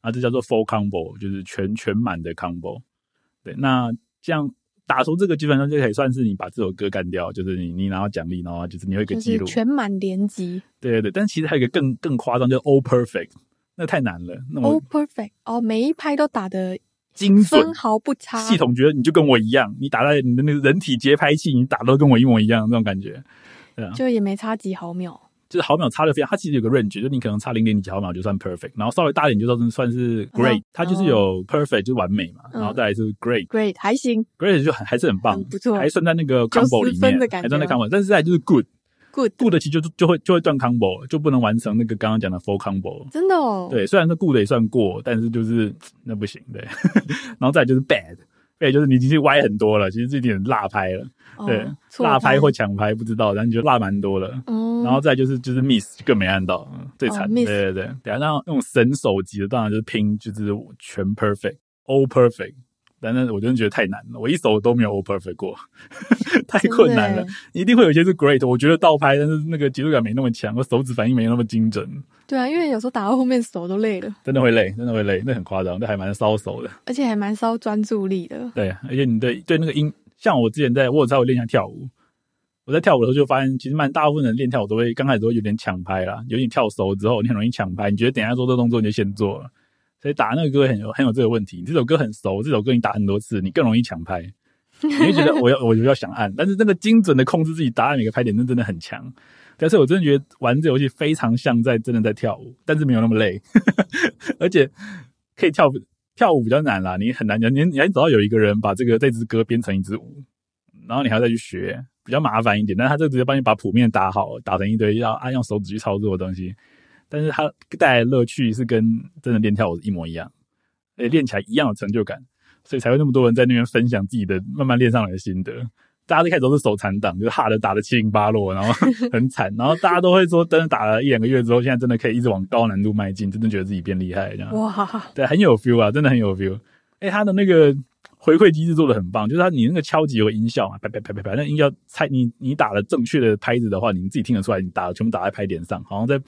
啊，这叫做 full combo，就是全全满的 combo。对，那这样。打出这个基本上就可以算是你把这首歌干掉，就是你你拿到奖励，然后就是你有一个记录，全满连击。对对对，但其实还有一个更更夸张，就是 all perfect，那太难了。那 all perfect 哦，每一拍都打的精准，分毫不差。系统觉得你就跟我一样，你打在你的那个人体节拍器，你打都跟我一模一样那种感觉，对啊，就也没差几毫秒。就是毫秒差的非常，它其实有个 range，就你可能差零点几毫秒就算 perfect，然后稍微大一点就算算是 great，它就是有 perfect 就是完美嘛，然后再来是 great，great 还行，great 就很还是很棒，不错，还算在那个 combo 里面，还算在 combo，但是再来就是 good，good，good 的其实就就会就会断 combo，就不能完成那个刚刚讲的 full combo，真的哦，对，虽然说 good 也算过，但是就是那不行，对，然后再来就是 bad，bad，就是你已经歪很多了，其实这点落拍了，哦、对，落拍或抢拍不知道，然后你就落蛮多了，嗯、然后再就是就是 miss 更没按到，最惨，哦、对对对，等下那种神手级的当然就是拼就是全 perfect，all perfect，但是我真的觉得太难了，我一手都没有 all perfect 过，太困难了。一定会有一些是 great，我觉得倒拍，但是那个节奏感没那么强，我手指反应没那么精准。对啊，因为有时候打到后面手都累了，真的会累，真的会累，那很夸张，那还蛮烧手的，而且还蛮烧专注力的。对，而且你对对那个音，像我之前在，我有稍微练下跳舞，我在跳舞的时候就发现，其实蛮大部分人练跳舞都会刚开始都会有点抢拍啦，有点跳熟之后，你很容易抢拍，你觉得等下做这动作你就先做了。所以打那个歌很有很有这个问题，这首歌很熟，这首歌你打很多次，你更容易抢拍，你会觉得我要我就要想按，但是那个精准的控制自己打按每个拍点，那真的很强。但是我真的觉得玩这游戏非常像在真的在跳舞，但是没有那么累，而且可以跳跳舞比较难啦，你很难你，你你还找到有一个人把这个这支歌编成一支舞，然后你还要再去学，比较麻烦一点。但他就直接帮你把谱面打好，打成一堆要按用手指去操作的东西。但是它带来乐趣是跟真的练跳舞一模一样，诶，练起来一样有成就感，所以才会那么多人在那边分享自己的慢慢练上来的心得。大家一开始都是手残党，就是哈的打的七零八落，然后很惨，然后大家都会说，真的打了一两个月之后，现在真的可以一直往高难度迈进，真的觉得自己变厉害，这样。哇，对，很有 feel 啊，真的很有 feel。诶，他的那个回馈机制做的很棒，就是他你那个敲击有个音效嘛，啪啪啪啪啪，那音效猜你你打了正确的拍子的话，你自己听得出来，你打的全部打在拍点上，好像在。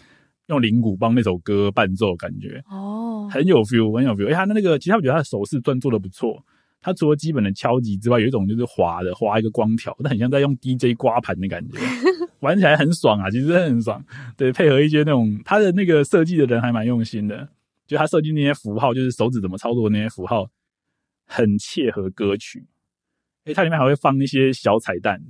用铃鼓帮那首歌伴奏，感觉哦，很有 feel，很有 feel。哎，他的那个，其实我觉得他的手势转做的不错。它除了基本的敲击之外，有一种就是滑的，滑一个光条，那很像在用 DJ 刮盘的感觉，玩起来很爽啊，其实很爽。对，配合一些那种它的那个设计的人还蛮用心的，就他设计那些符号，就是手指怎么操作那些符号，很切合歌曲。哎，它里面还会放一些小彩蛋，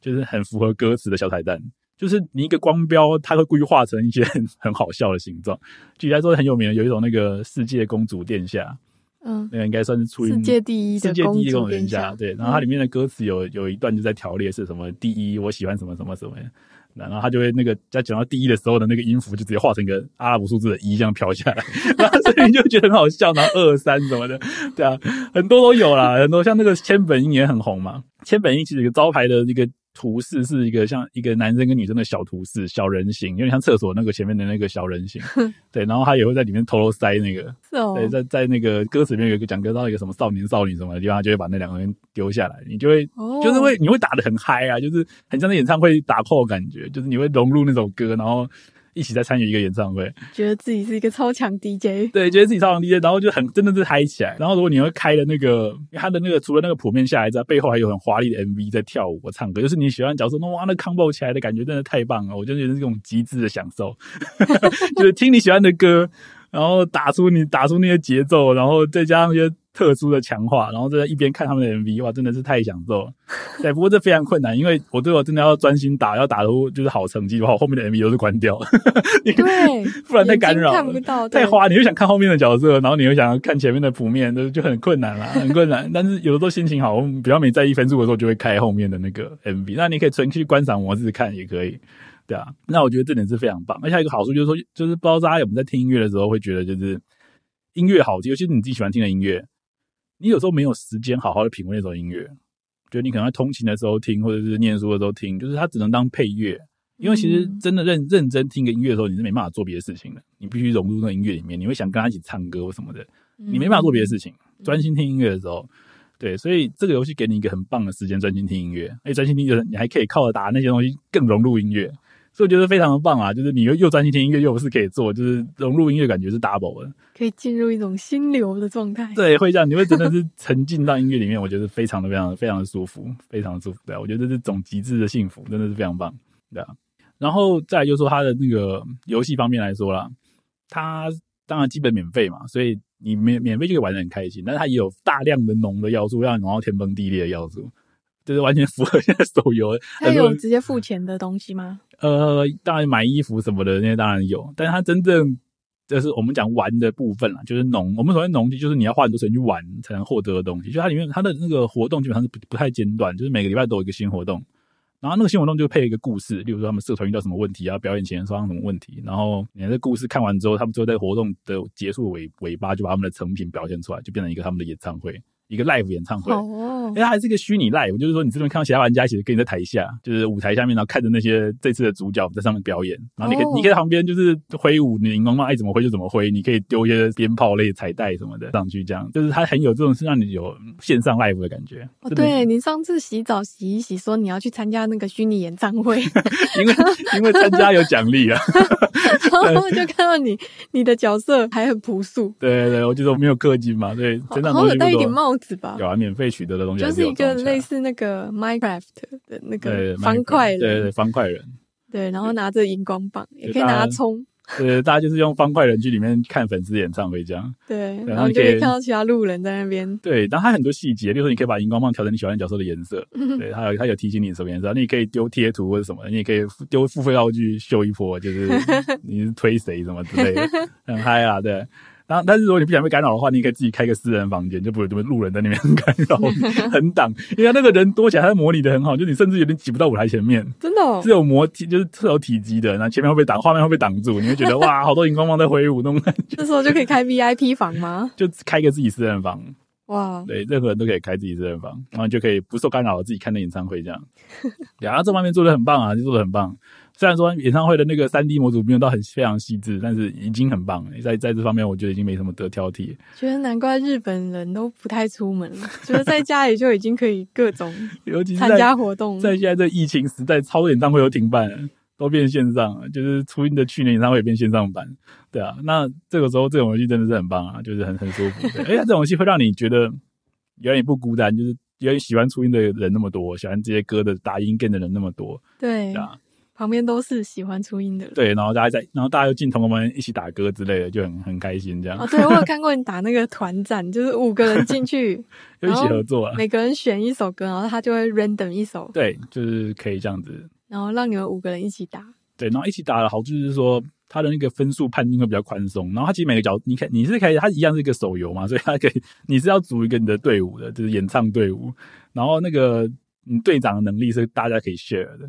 就是很符合歌词的小彩蛋。就是你一个光标，它会故意画成一些很很好笑的形状。举例来说，很有名的有一种那个世界公主殿下，嗯，那个应该算是出于世界第一世界第一公主殿下。对，然后它里面的歌词有有一段就在条列是什么第一，我喜欢什么什么什么。然后他就会那个在讲到第一的时候的那个音符，就直接画成一个阿拉伯数字的一这样飘下来，然后所以你就觉得很好笑。然后二三什么的，对啊，很多都有啦，很多像那个千本樱也很红嘛。千本樱其实有个招牌的一个。图示是一个像一个男生跟女生的小图示，小人形，有点像厕所那个前面的那个小人形。对，然后他也会在里面偷偷塞那个，是哦，对，在在那个歌词里面有一个讲歌到一个什么少年少女什么的地方，他就会把那两个人丢下来，你就会，哦、就是会你会打得很嗨啊，就是很像在演唱会打 call 感觉，就是你会融入那首歌，然后。一起在参与一个演唱会，觉得自己是一个超强 DJ，对，觉得自己超强 DJ，然后就很真的是嗨起来。然后如果你会开的那个，他的那个除了那个谱面下来之外，背后还有很华丽的 MV 在跳舞、唱歌，就是你喜欢角色，哇，那 combo 起来的感觉真的太棒了，我就觉得是这种极致的享受，就是听你喜欢的歌，然后打出你打出那些节奏，然后再加上一些。特殊的强化，然后在一边看他们的 MV，哇，真的是太享受了。对，不过这非常困难，因为我对我真的要专心打，要打出就是好成绩的话，我后面的 MV 都是关掉，对，不然太干扰，看不到，太花。你又想看后面的角色，然后你又想要看前面的谱面，就就很困难啦，很困难。但是有的时候心情好，我们比较没在意分数的时候，就会开后面的那个 MV。那你可以纯去观赏模式看也可以，对啊。那我觉得这点是非常棒。而且还有一个好处就是说，就是不知道大家有没有在听音乐的时候会觉得，就是音乐好听，尤其是你自己喜欢听的音乐。你有时候没有时间好好的品味那首音乐，就你可能在通勤的时候听，或者是念书的时候听，就是它只能当配乐。因为其实真的认认真听个音乐的时候，你是没办法做别的事情的。你必须融入那音乐里面，你会想跟他一起唱歌或什么的，你没办法做别的事情。专心听音乐的时候，对，所以这个游戏给你一个很棒的时间，专心听音乐。而且专心听音乐，你还可以靠着打那些东西更融入音乐。所以我觉得非常的棒啊！就是你又又专心听音乐，又不是可以做，就是融入音乐，感觉是 double 的，可以进入一种心流的状态。对，会这样，你会真的是沉浸到音乐里面，我觉得非常的、非常的、非常的舒服，非常的舒服。对，我觉得这是种极致的幸福，真的是非常棒，对啊。然后再来就是说，它的那个游戏方面来说啦，它当然基本免费嘛，所以你免免费就可以玩的很开心。但是它也有大量的浓的要素，让你玩到天崩地裂的要素。就是完全符合现在手游。它有直接付钱的东西吗？呃，当然买衣服什么的那些当然有，但是它真正就是我们讲玩的部分啦，就是农。我们所谓农，就是你要花很多时间去玩才能获得的东西。就它里面它的那个活动基本上是不不太间断，就是每个礼拜都有一个新活动。然后那个新活动就配一个故事，例如说他们社团遇到什么问题啊，表演前发生什么问题。然后你的故事看完之后，他们最后在活动的结束尾尾巴就把他们的成品表现出来，就变成一个他们的演唱会。一个 live 演唱会，哦，因为它还是一个虚拟 live，就是说你这边看到其他玩家其实跟你在台下，就是舞台下面，然后看着那些这次的主角在上面表演，然后你可以、哦、你可以在旁边就是挥舞，你荧光棒爱怎么挥就怎么挥，你可以丢一些鞭炮类彩带什么的上去，这样。就是它很有这种是让你有线上 live 的感觉。哦，对你上次洗澡洗一洗，说你要去参加那个虚拟演唱会，因为因为参加有奖励啊，然后就看到你你的角色还很朴素，对对对，我觉得我没有氪金嘛，对，真的。好有戴一顶帽子吧？有啊，免费取得的东西就是一个类似那个 Minecraft 的那个方块人，对对对，方块人，对，然后拿着荧光棒，也可以拿葱，对，大家就是用方块人去里面看粉丝演唱会这样，对，然后你就可以看到其他路人在那边，对，然后它很多细节，比如说你可以把荧光棒调成你喜欢的角色的颜色，对，它有它有提醒你什么颜色，你也可以丢贴图或者什么，你也可以丢付费道具秀一波，就是 你是推谁什么之类的，很嗨啊，对。然后，但是如果你不想被干扰的话，你可以自己开个私人房间，就不会这么路人在那边 干扰你、横挡。因为他那个人多起来，他模拟的很好，就你甚至有点挤不到舞台前面。真的、哦，是有模体，就是是有体积的，然后前面会被挡，画面会被挡住，你会觉得哇，好多荧光棒在挥舞那种感觉。这时候就可以开 VIP 房吗？就开个自己私人房。哇，对，任何人都可以开自己私人房，然后就可以不受干扰，自己看那演唱会这样。然后这方面做的很棒啊，就做的很棒。虽然说演唱会的那个三 D 模组没有到很非常细致，但是已经很棒了。在在这方面，我觉得已经没什么得挑剔。觉得难怪日本人都不太出门了，就是在家里就已经可以各种 参加活动。在现在这疫情时代，超多演唱会都停办了，都变线上了，就是初音的去年演唱会也变线上版。对啊，那这个时候这种游戏真的是很棒啊，就是很很舒服。对，而且这种游戏会让你觉得有点不孤单，就是因为喜欢初音的人那么多，喜欢这些歌的打音 game 的人那么多。对啊。旁边都是喜欢初音的人，对，然后大家在，然后大家又进同我们一起打歌之类的，就很很开心这样。哦，对，我有看过你打那个团战，就是五个人进去，就一起合作啊，每个人选一首歌，然后他就会 random 一首，对，就是可以这样子，然后让你们五个人一起打，对，然后一起打的好处就是说，他的那个分数判定会比较宽松，然后他其实每个角，你看你是可以，他一样是一个手游嘛，所以他可以，你是要组一个你的队伍的，就是演唱队伍，然后那个你队长的能力是大家可以 share 的，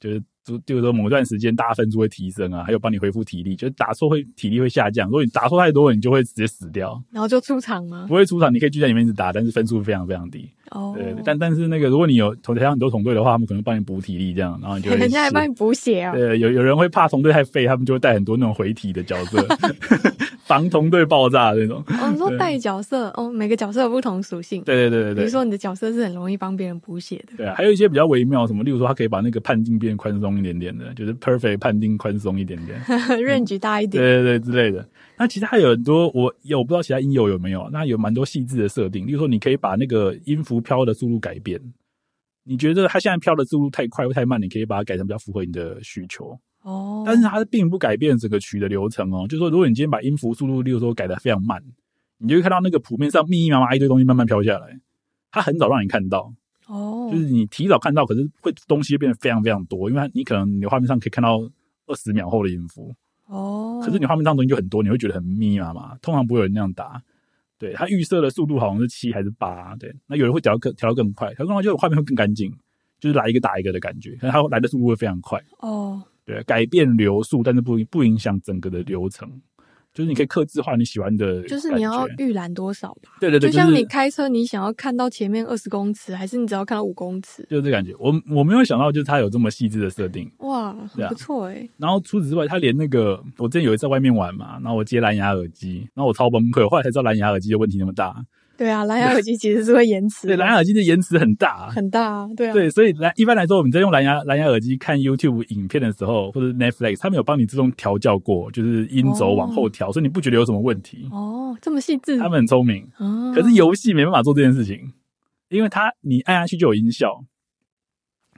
就是。就比如说，某段时间大家分数会提升啊，还有帮你恢复体力，就是打错会体力会下降。如果你打错太多，你就会直接死掉。然后就出场吗？不会出场，你可以聚在里面一直打，但是分数非常非常低。哦，对，但但是那个，如果你有同台上很多同队的话，他们可能帮你补体力，这样，然后你就人家 还帮你补血啊。对，有有人会怕同队太废，他们就会带很多那种回体的角色。防同队爆炸那种。哦，你说带角色哦，每个角色有不同属性。对对对对对。比如说你的角色是很容易帮别人补血的。对啊，还有一些比较微妙，什么，例如说他可以把那个判定变宽松一点点的，就是 perfect 判定宽松一点点，range 大一点。对对对，之类的。那其实还有很多，我有我不知道其他音友有没有，那有蛮多细致的设定，例如说你可以把那个音符飘的速度改变。你觉得它现在飘的速度太快或太慢，你可以把它改成比较符合你的需求。哦，但是它并不改变整个曲的流程哦。就是说，如果你今天把音符速度，例如说改的非常慢，你就会看到那个谱面上密密麻麻一堆东西慢慢飘下来。它很早让你看到，哦，就是你提早看到，可是会东西变得非常非常多，因为你可能你画面上可以看到二十秒后的音符，哦，可是你画面上东西就很多，你会觉得很密密麻麻。通常不会有人那样打，对，它预设的速度好像是七还是八，对，那有人会调更调得更快，调更快就画面会更干净，就是来一个打一个的感觉，可是它来的速度会非常快，哦。对，改变流速，但是不不影响整个的流程，就是你可以克制化你喜欢的，就是你要预览多少吧？对对对，就像你开车，你想要看到前面二十公尺，还是你只要看到五公尺？就是这感觉。我我没有想到，就是它有这么细致的设定，哇，很不错哎、欸。然后除此之外，它连那个我之前有一次在外面玩嘛，然后我接蓝牙耳机，然后我超崩溃，后来才知道蓝牙耳机的问题那么大。对啊，蓝牙耳机其实是会延迟。对，蓝牙耳机的延迟很大，很大，对啊。对，所以来一般来说，我们在用蓝牙蓝牙耳机看 YouTube 影片的时候，或者 Netflix，他们有帮你自动调教过，就是音轴往后调，哦，所以你不觉得有什么问题。哦，这么细致。他们很聪明。哦。可是游戏没办法做这件事情，因为它你按下去就有音效，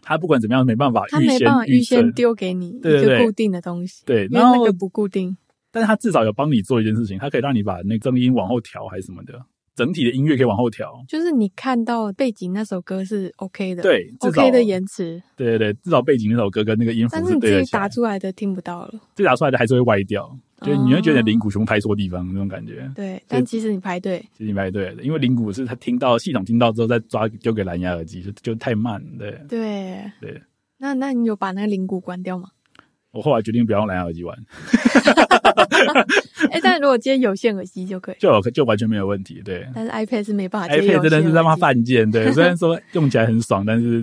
它不管怎么样没办法预先，它没办法预先丢给你一个固定的东西。对，然后那个不固定。但是它至少有帮你做一件事情，它可以让你把那个声音往后调，还是什么的。整体的音乐可以往后调，就是你看到背景那首歌是 OK 的，对，OK 的延迟，对对对，至少背景那首歌跟那个音符是对的。但是你自己打出来的听不到了，自己打出来的还是会歪掉，就你会觉得你的铃鼓全部拍错地方那种感觉。对，但其实你排队，其实你拍对了，因为灵骨是他听到系统听到之后再抓丢给蓝牙耳机，就就太慢，对对对。那那你有把那个灵骨关掉吗？我后来决定不要用蓝牙耳机玩。哎、欸，但如果今天有线耳机就可以，就就完全没有问题。对，但是 iPad 是没办法接，iPad 真的是他妈犯贱。对，虽然说用起来很爽，但是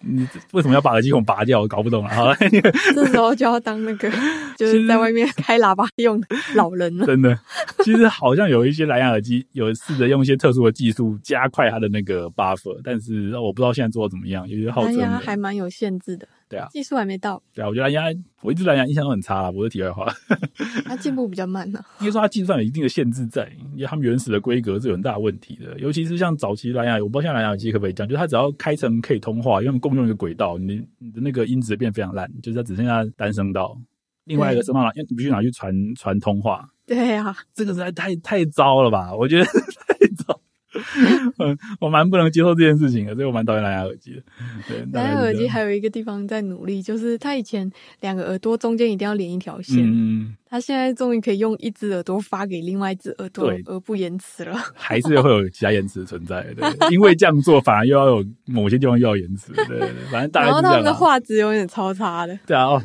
你为什么要把耳机孔拔掉？我搞不懂了。好了，这时候就要当那个就是在外面开喇叭用的老人了。真的，其实好像有一些蓝牙耳机有试着用一些特殊的技术加快它的那个 buffer，但是我不知道现在做的怎么样，有些号称还蛮有限制的。对啊，技术还没到。对啊，我觉得蓝牙，我一直蓝牙印象都很差啦，不是题外话。它进步比较慢呢、啊。应该说它技术上有一定的限制在，因为他们原始的规格是有很大的问题的。尤其是像早期蓝牙，我不知道现在蓝牙耳机可不可以讲，就是它只要开成可以通话，因为他们共用一个轨道，你你的那个音质变非常烂，就是它只剩下单声道，另外一个声道拿，你必须拿去传传通话。对啊，这个实在太太糟了吧？我觉得 太糟。嗯，我蛮不能接受这件事情的，所以我蛮讨厌蓝牙耳机的。对，蓝牙耳机还有一个地方在努力，就是它以前两个耳朵中间一定要连一条线，嗯，它现在终于可以用一只耳朵发给另外一只耳朵，对，而不延迟了。还是会有其他延迟存在，对，因为这样做反而又要有某些地方又要延迟，对，对，反正大概是这样。然后他们的画质有点超差的。对啊。哦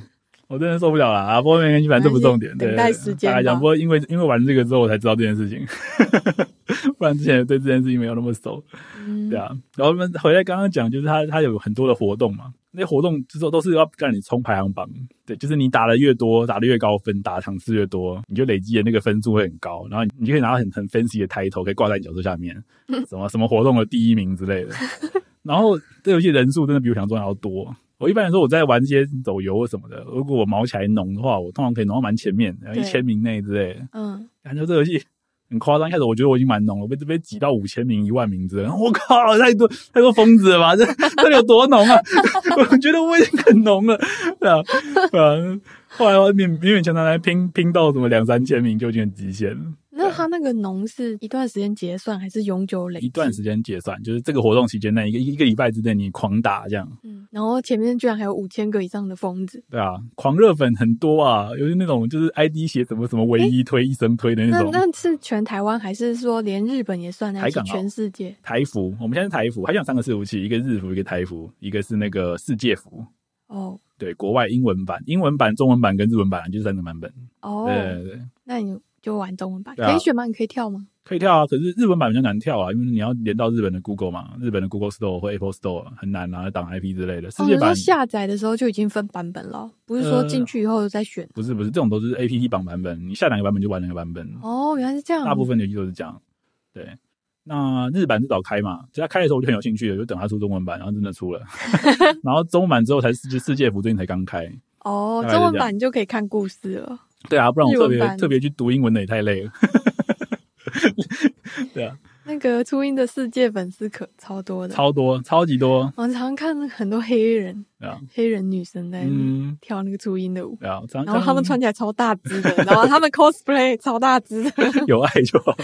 我真的受不了了啊！不过没关系，反正这不重点。等待时间。大家讲，不过因为因为玩这个之后，我才知道这件事情，不然之前对这件事情没有那么熟。嗯，对啊。然后我们回来刚刚讲，就是他他有很多的活动嘛，那些活动之后都是要让你冲排行榜。对，就是你打的越多，打的越高分，打的场次越多，你就累积的那个分数会很高，然后你就可以拿到很很 fancy 的 title，可以挂在你角色下面，什么什么活动的第一名之类的。然后这游戏人数真的比我想象中要多。我一般来说，我在玩这些手游或什么的，如果我毛起来浓的话，我通常可以浓到蛮前面，然后一千名内之类的。嗯，感觉这游戏很夸张。一开始我觉得我已经蛮浓了，我被这边挤到五千名、一万名之类的。我靠，太多太多疯子了吧？这这里有多浓啊？我觉得我已经很浓了，对啊，对啊。后来我勉勉勉强强来拼拼到什么两三千名，就已经很极限了。那他那个农是一段时间结算还是永久累？一段时间结算，就是这个活动期间内一个一个礼拜之内你狂打这样。嗯，然后前面居然还有五千个以上的疯子。对啊，狂热粉很多啊，尤其那种就是 ID 写什么什么唯一推、欸、一生推的那种。那那是全台湾还是说连日本也算？还是全世界？台服，我们现在是台服，还有三个伺服器，一个日服，一个台服，一个是那个世界服。哦，对，国外英文版、英文版、中文版跟日文版就是三个版本。哦，对对对，那你。就玩中文版，可以选吗？你可以跳吗？可以跳啊，可是日文版比较难跳啊，因为你要连到日本的 Google 嘛，日本的 Google Store 或 Apple Store 很难拿挡 IP 之类的。世界版下载的时候就已经分版本了，不是说进去以后再选。不是不是，这种都是 APT 绑版本，你下哪个版本就玩哪个版本。哦，原来是这样。大部分游戏都是这样。对，那日版是早开嘛，其实它开的时候我就很有兴趣了，就等它出中文版，然后真的出了，然后中文版之后才世界世界服最近才刚开。哦，中文版你就可以看故事了。对啊，不然我特别特别去读英文的也太累了。对啊，那个初音的世界粉丝可超多的，超多，超级多。我常常看很多黑人，啊，黑人女生在跳那个初音的舞，啊，然后他们穿起来超大只的，然后他们 cosplay 超大只的，有爱就好，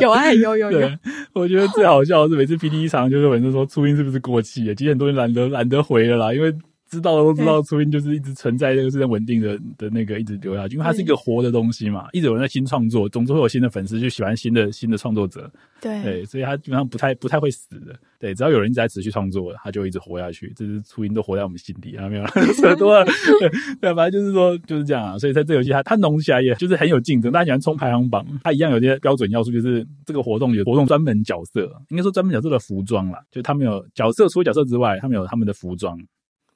有爱有有有。我觉得最好笑的是每次 PT 一场就是有人说初音是不是过气了，其实很多人懒得懒得回了啦，因为。知道的都知道，初音就是一直存在这个是在稳定的的那个一直留下去，因为它是一个活的东西嘛，一直有人在新创作，总之会有新的粉丝就喜欢新的新的创作者，对。对，所以它基本上不太不太会死的，对，只要有人一直在持续创作，它就一直活下去，这是初音都活在我们心底，啊，没有扯 多了，对，对，反正就是说就是这样啊，所以在这游戏它它浓起来也就是很有竞争，大家喜欢冲排行榜，它一样有些标准要素，就是这个活动有活动专门角色，应该说专门角色的服装啦，就他们有角色除了角色之外，他们有他们的服装。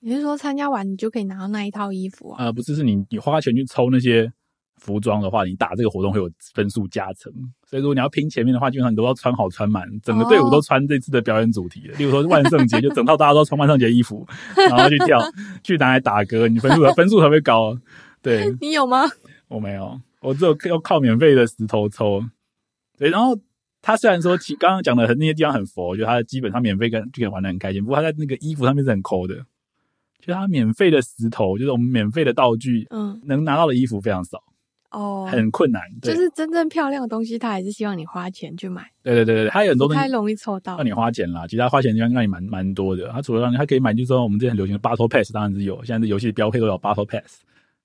你是说参加完你就可以拿到那一套衣服啊？呃，不是，是你你花钱去抽那些服装的话，你打这个活动会有分数加成。所以如果你要拼前面的话，基本上你都要穿好穿满，整个队伍都穿这次的表演主题的。哦、例如说万圣节，就整套大家都穿万圣节衣服，然后去跳，去拿来打歌，你分数分数才会高。对，你有吗？我没有，我只有要靠免费的石头抽。对，然后他虽然说其刚刚讲的那些地方很佛，我觉得他基本上免费跟就可以玩的很开心。不过他在那个衣服上面是很抠的。就是它免费的石头，就是我们免费的道具，嗯，能拿到的衣服非常少，哦，很困难。就是真正漂亮的东西，他还是希望你花钱去买。对对对对，他有很多东西太容易抽到，让你花钱啦。其实他花钱让让你蛮蛮多的。他除了让你，他可以买，就是说我们之前很流行的 Battle Pass，当然是有。现在的游戏标配都有 Battle Pass，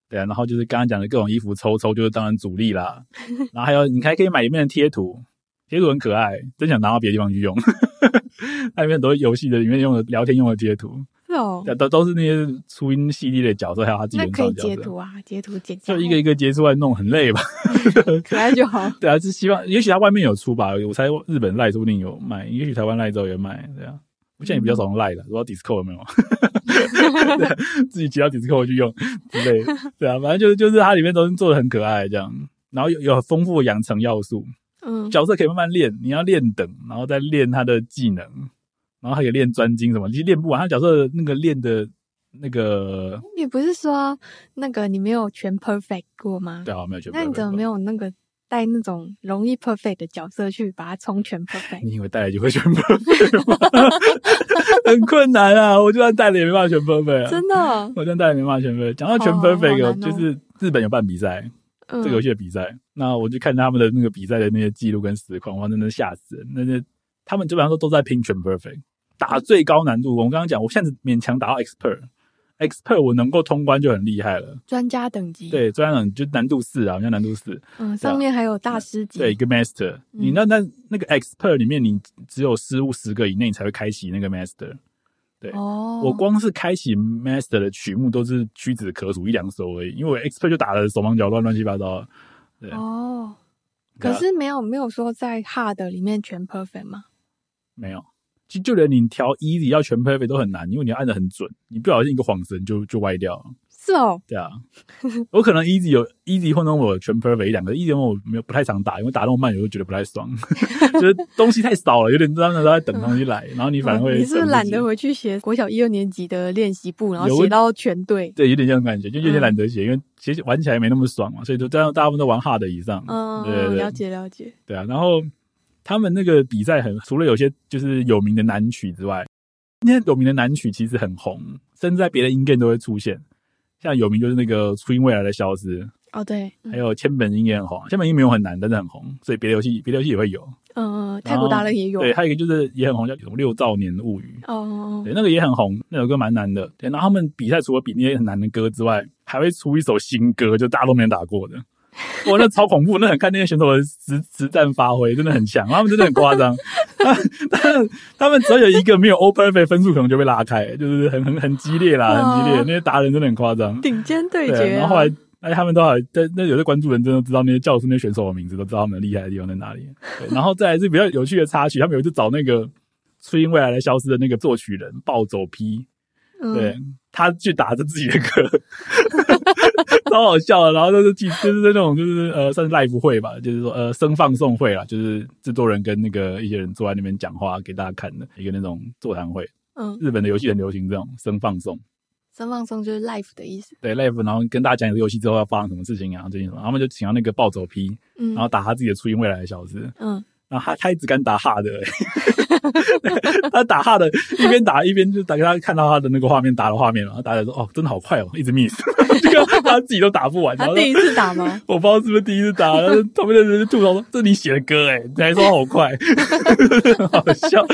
对啊。然后就是刚刚讲的各种衣服抽抽，就是当然主力啦。然后还有你还可以买里面的贴图，贴图很可爱，真想拿到别的地方去用。那里面很多游戏的里面用的聊天用的贴图。哦，都都是那些初音系列的角色，还有他自己的角色。那可以截图啊，截图剪，就一个一个截出来弄，很累吧？可爱就好。对啊，是希望，也许他外面有出吧。我猜日本赖说不定有卖，也许台湾赖之后也卖。对啊，我现在也比较少用赖了，不知道 Discord 有没有？自己接到 Discord 去用之类的。对啊，反正就是就是它里面都是做的很可爱，这样，然后有有丰富的养成要素。嗯，角色可以慢慢练，你要练等，然后再练他的技能，然后还可以练专精什么，其实练不完。他角色那个练的，那个你不是说那个你没有全 perfect 过吗？对啊，没有全。那你怎么没有那个带那种容易 perfect 的角色去把它冲全 perfect？你以为带了就会全 perfect 吗？很困难啊！我就算带了也没办法全 perfect 啊！真的，我就算带了也没办法全 perfect。讲到全 perfect，、哦哦、就是日本有办比赛。这个游戏的比赛，嗯、那我就看他们的那个比赛的那些记录跟实况，哇，真的吓死人！那些他们基本上都都在拼全 perfect，打最高难度。我刚刚讲，我现在勉强打到 expert，expert 我能够通关就很厉害了。专家等级，对，专家等级就难度四啊，好像难度四。嗯，上面还有大师级，对，一个 master。你那那那个 expert 里面，你只有失误十个以内，你才会开启那个 master。对，哦，我光是开启 master 的曲目都是屈指可数一两首而已，因为我 expert 就打的手忙脚乱，乱七八糟。对，哦，可是没有没有说在 hard 里面全 perfect 吗？没有，就就连你调 easy 要全 perfect 都很难，因为你要按的很准，你不小心一个晃神就就歪掉了。是哦，对啊，我可能 easy 有 easy 混成我全 perfect 一两个，easy 我没有不太常打，因为打那么慢，有时候觉得不太爽，就是东西太少了，有点真的都在等东西来，然后你反而会、嗯。你是懒得回去写国小一二年级的练习簿，然后写到全对？对，有点这种感觉，就有点懒得写，嗯、因为其实玩起来没那么爽嘛，所以就这样，大部分都玩 hard 以上。嗯，了解了解。对啊，然后他们那个比赛很，除了有些就是有名的男曲之外，那些有名的男曲其实很红，甚至在别的音 game 都会出现。像有名就是那个初音未来的消失哦，对，还有千本樱也很红，千本樱没有很难，但是很红，所以别的游戏别的游戏也会有。嗯，太古达人也有。对，还有一个就是也很红，叫什么六兆年物语哦，对，那个也很红，那首歌蛮难的。对，然后他们比赛除了比那些很难的歌之外，还会出一首新歌，就大家都没打过的。哇，那超恐怖！那很看那些选手的实实战发挥，真的很强。他们真的很夸张，他们他们只要有一个没有 all perfect 分数，可能就被拉开，就是很很很激烈啦，很激烈。那些达人真的很夸张，顶尖对决。然后后来，哎，他们都还在那有些关注人真的知道那些教室那些选手的名字，都知道他们厉害的地方在哪里。对，然后再来是比较有趣的插曲，他们有一次找那个初音未来来消失的那个作曲人暴走 P，对，他去打着自己的歌。超好笑的，然后就是，就是那种，就是呃，算是 live 会吧，就是说呃，声放送会啦，就是制作人跟那个一些人坐在那边讲话给大家看的一个那种座谈会。嗯，日本的游戏很流行这种声放送，声放送就是 live 的意思。对，live，然后跟大家讲这个游戏之后要发生什么事情啊，最近什么，他们就请到那个暴走 P，嗯，然后打他自己的初音未来的小子，嗯，然后他他一直敢打 hard 的、欸，他打 hard 的，一边打一边就打给他看到他的那个画面打的画面，然后大家说哦，真的好快哦，一直 miss。这个他自己都打不完，他第一次打吗？我不知道是不是第一次打，然后旁边的人就吐槽说：“这是你写的歌诶，你还说好快，好笑。”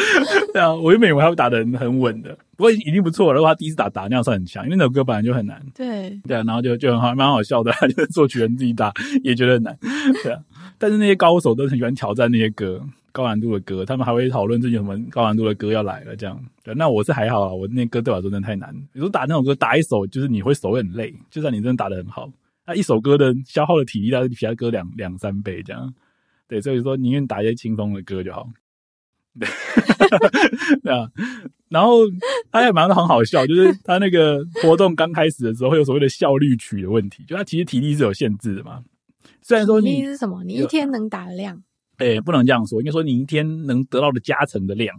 对啊，我原本以为他会打得很很稳的，不过已经不错了。如果他第一次打打那样算很强，因为那首歌本来就很难。对对啊，然后就就很好，蛮好笑的，就是作曲人自己打也觉得很难。对啊，但是那些高手都很喜欢挑战那些歌。高难度的歌，他们还会讨论最近什么高难度的歌要来了，这样。对，那我是还好啊，我那歌对我来说真的太难。比如打那种歌，打一首就是你会手会很累，就算你真的打得很好，那一首歌的消耗的体力，大概是比其他歌两两三倍这样。对，所以说宁愿打一些轻松的歌就好。对，对啊。然后他也蛮很好笑，就是他那个活动刚开始的时候会有所谓的效率曲的问题，就他其实体力是有限制的嘛。虽然说你是什么，你一天能打的量。哎、欸，不能这样说，应该说你一天能得到的加成的量，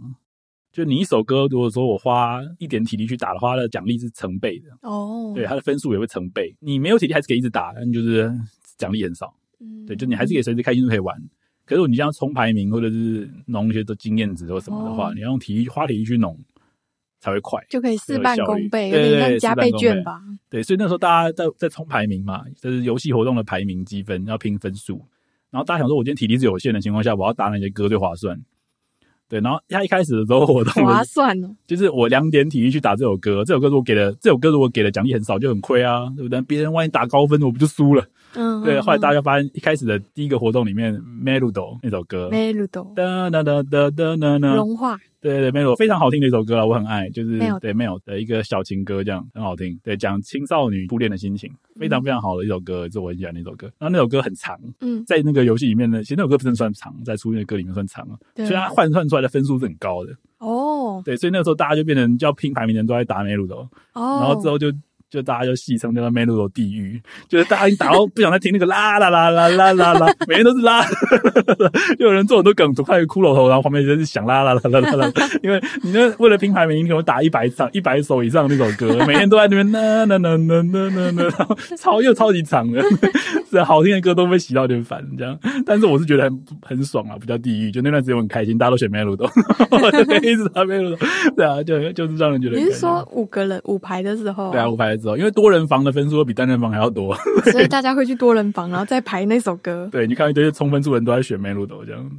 就你一首歌，如果说我花一点体力去打的话，它的奖励是成倍的哦。对，它的分数也会成倍。你没有体力还是可以一直打，但就是奖励很少。嗯，对，就你还是可以随时开心就可以玩。可是你这样冲排名或者是弄一些的经验值或什么的话，哦、你要用体力花体力去弄才会快，就可以事半功倍，有点像加倍券吧。对，所以那时候大家在在冲排名嘛，就是游戏活动的排名积分要拼分数。然后大家想说，我今天体力是有限的情况下，我要打哪些歌最划算？对，然后他一开始的时候活动划算哦，就是我两点体力去打这首歌，这首歌如果给了这首歌如果给的奖励很少，就很亏啊，对不对？别人万一打高分，我不就输了？嗯，对。后来大家发现，一开始的第一个活动里面，Meludo 那首歌，Meludo，哒哒哒哒哒哒哒，融化。对对对，Melo 非常好听的一首歌啊，我很爱，就是对 Melo 的一个小情歌，这样很好听。对，讲青少女初恋的心情，非常非常好的一首歌，是我很喜欢的一首歌。然后那首歌很长，嗯，在那个游戏里面呢，其实那首歌不是算长，在初恋的歌里面算长啊，所以它换算出来的分数是很高的。哦，对，所以那个时候大家就变成叫拼排名的人都在打 Meludo，哦，然后之后就。就大家就戏称叫做 Meludo 地狱，就是大家已经打到不想再听那个啦啦啦啦啦啦啦，每天都是啦，就有人做很多梗图，开个骷髅头，然后旁边就是响啦啦啦啦啦啦，因为你那为了拼排名，你可能打一百场、一百首以上那首歌，每天都在那边呐呐呐呐呐呐呐，然后超又超级长的，是好听的歌都被洗到有点烦这样，但是我是觉得很很爽啊，比较地狱，就那段时间我很开心，大家都选 Meludo，一直打 Meludo，对啊，就就是让人觉得。你是说五个人五排的时候？对啊，五排。因为多人房的分数比单人房还要多，所以大家会去多人房，然后再排那首歌。对，你看一堆充分数人都在选 Meludo 这样，